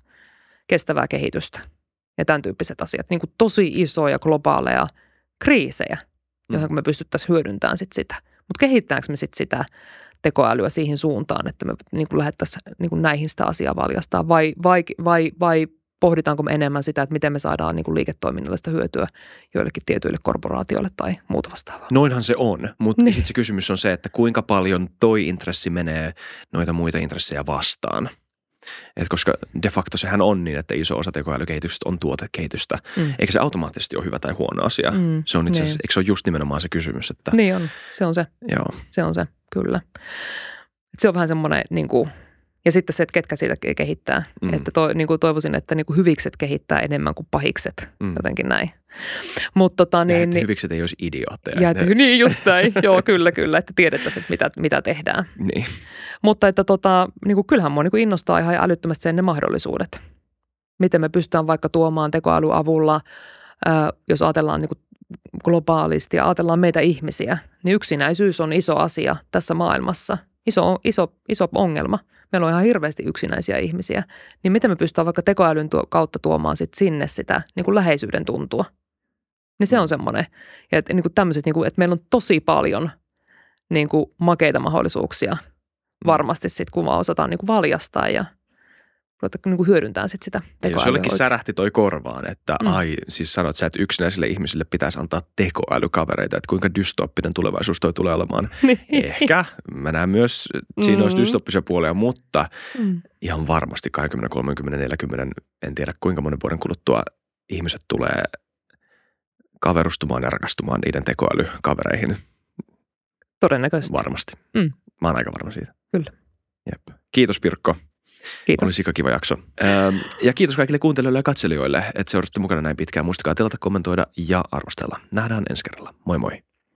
kestävää kehitystä ja tämän tyyppiset asiat, niin kuin tosi isoja globaaleja kriisejä, Mm. johon me pystyttäisiin hyödyntämään sit sitä. Mutta kehittääkö me sitten sitä tekoälyä siihen suuntaan, että me niin kuin lähdettäisiin niin kuin näihin sitä asiaa valjastaa vai, vai, vai, vai pohditaanko me enemmän sitä, että miten me saadaan niin kuin liiketoiminnallista hyötyä joillekin tietyille korporaatioille tai muuta vastaavaa. Noinhan se on, mutta Niin. sitten se kysymys on se, että kuinka paljon toi intressi menee noita muita intressejä vastaan. Et koska de facto sehän on niin, että iso osa tekoälykehityksestä on tuotekehitystä. Mm. Eikä se automaattisesti ole hyvä tai huono asia. Mm, Se on itse asiassa, niin. eikö se ole just nimenomaan se kysymys, että Niin on, se on se. joo. Se on se, kyllä. Et se on vähän semmoinen, niin kuin, ja sitten se, että ketkä siitä ke- kehittää. Mm. Että to, niin kuin toivoisin, että niin kuin hyvikset kehittää enemmän kuin pahikset, Mm. jotenkin näin. Mutta tota, Niin, niin, että niin, hyvikset ei olisi idiootteja. ja, että että, niin just näin, joo kyllä kyllä, että tiedettäisiin, että mitä, mitä tehdään. Niin. Mutta että tota, niin kuin, kyllähän mua niin kuin innostaa ihan älyttömästi sen ne mahdollisuudet. Miten me pystytään vaikka tuomaan tekoälyn avulla, ää, jos ajatellaan niin kuin globaalisti ja ajatellaan meitä ihmisiä, niin yksinäisyys on iso asia tässä maailmassa. Iso, iso, iso ongelma. Meillä on ihan hirveästi yksinäisiä ihmisiä. Niin miten me pystytään vaikka tekoälyn tuo, kautta tuomaan sit sinne sitä niin kuin läheisyyden tuntua. Niin se on semmoinen, ja että, niin kuin tämmöiset, niin kuin, että meillä on tosi paljon niin kuin makeita mahdollisuuksia varmasti sitten, kun vaan osataan niin kuin valjastaa ja ruveta niin kuin hyödyntää sit sitä jos tekoälyä jollekin oikein. särähti toi korvaan, että mm. Ai, siis sanot sä, että yksinäisille ihmisille pitäisi antaa tekoälykavereita, että kuinka dystooppinen tulevaisuus toi tulee olemaan. Niin. Ehkä, mä näen myös, siinä olisi Mm. dystooppisia puolia, mutta Mm. ihan varmasti 20, 30, 40, en tiedä kuinka monen vuoden kuluttua ihmiset tulee kaverustumaan ja rakastumaan niiden tekoälykavereihin Todennäköisesti. varmasti. Mm. Mä oon aika varma siitä. Kyllä. Jep. Kiitos Pirkko. Kiitos. Oli sika kiva jakso. Ja kiitos kaikille kuuntelijoille ja katselijoille, että seurasitte mukana näin pitkään. Muistakaa tilata, kommentoida ja arvostella. Nähdään ensi kerralla. Moi moi.